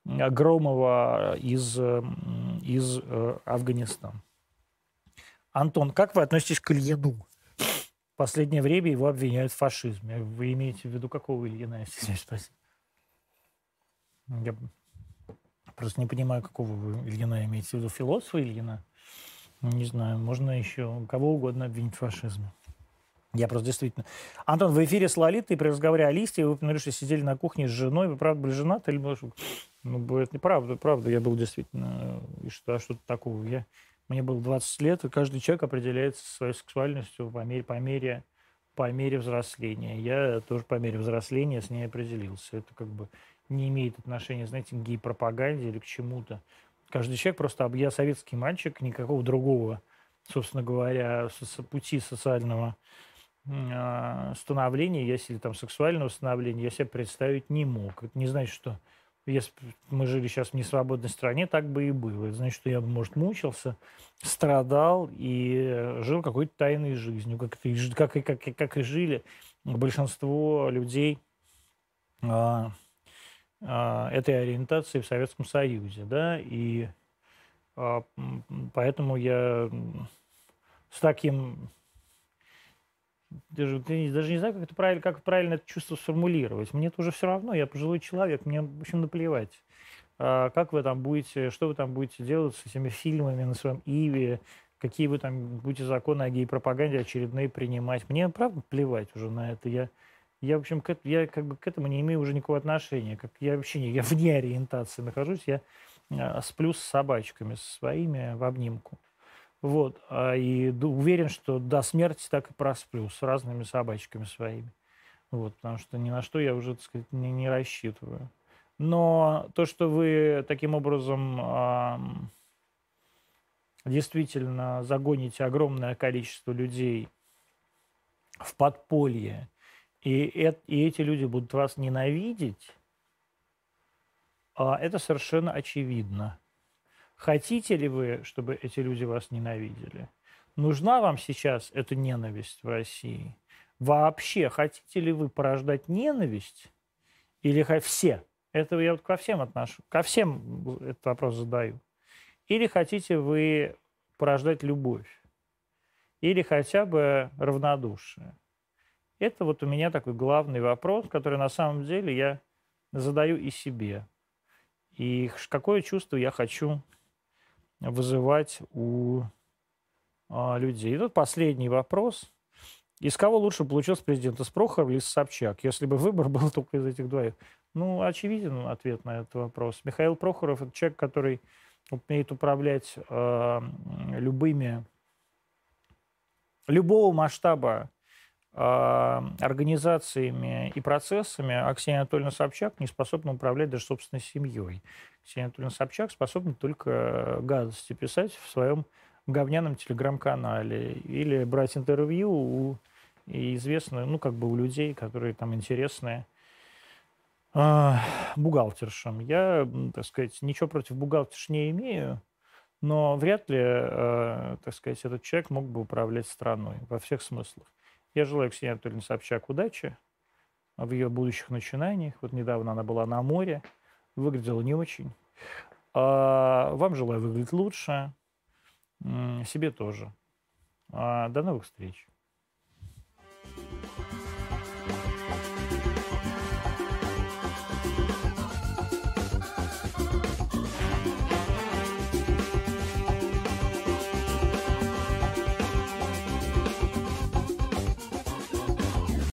Громова из, из э, Афганистана. Антон, как вы относитесь к Ильину? В последнее время его обвиняют в фашизме. Вы имеете в виду какого Ильина, если спросить? Я просто не понимаю, какого вы Ильина имеете в виду. Философа Ильина? Не знаю, можно еще кого угодно обвинить в фашизме. Я просто действительно... Антон, в эфире с Лолитой при разговоре о листе вы упомянули, что сидели на кухне с женой. Вы правда были женаты? Или... Ну, это неправда, правда. Я был действительно... И что, а что-то такого. Я... Мне было 20 лет, и каждый человек определяется своей сексуальностью по мере, по мере, по мере взросления. Я тоже по мере взросления с ней определился. Это как бы не имеет отношения, знаете, к гей-пропаганде или к чему-то. Каждый человек просто... Я советский мальчик, никакого другого, собственно говоря, пути социального э, становления, если там сексуального становления, я себе представить не мог. Это не значит, что если мы жили сейчас в несвободной стране, так бы и было. Это значит, что я бы, может, мучился, страдал и жил какой-то тайной жизнью, как, как, как, как и жили большинство людей а, а, этой ориентации в Советском Союзе. Да? И а, поэтому я с таким даже, даже не знаю, как это правильно, как правильно это чувство сформулировать. Мне это уже все равно, я пожилой человек, мне, в общем, наплевать. а, как вы там будете, что вы там будете делать с этими фильмами на своем Иве, какие вы там будете законы о гей-пропаганде очередные принимать. Мне, правда, плевать уже на это. Я, я в общем, к, я как бы к этому не имею уже никакого отношения. Как я вообще не, я вне ориентации нахожусь. Я а, сплю с собачками, со своими в обнимку. Вот. А, и уверен, что до смерти так и просплю с разными собачками своими. Вот, потому что ни на что я уже, так сказать, не, не рассчитываю. Но то, что вы таким образом э, действительно загоните огромное количество людей в подполье, и, и эти люди будут вас ненавидеть, э, это совершенно очевидно. Хотите ли вы, чтобы эти люди вас ненавидели? Нужна вам сейчас эта ненависть в России? Вообще, хотите ли вы порождать ненависть? Или все? Это я вот ко всем отношу. Ко всем этот вопрос задаю. Или хотите вы порождать любовь? Или хотя бы равнодушие? Это вот у меня такой главный вопрос, который на самом деле я задаю и себе. И какое чувство я хочу вызывать у а, людей. И тут последний вопрос. Из кого лучше получился президент, из Прохорова или из Собчак? Если бы выбор был только из этих двоих. Ну, очевиден ответ на этот вопрос. Михаил Прохоров – это человек, который умеет управлять э, любыми, любого масштаба организациями и процессами, а Ксения Анатольевна Собчак не способна управлять даже собственной семьей. Ксения Анатольевна Собчак способна только гадости писать в своем говняном телеграм-канале или брать интервью у известных, ну, как бы у людей, которые там интересные, а, бухгалтершам. Я, так сказать, ничего против бухгалтерш не имею, но вряд ли, э, так сказать, этот человек мог бы управлять страной во всех смыслах. Я желаю Ксении Анатольевне Собчак удачи в ее будущих начинаниях. Вот недавно она была на море, выглядела не очень. А, вам желаю выглядеть лучше, себе тоже. А, до новых встреч.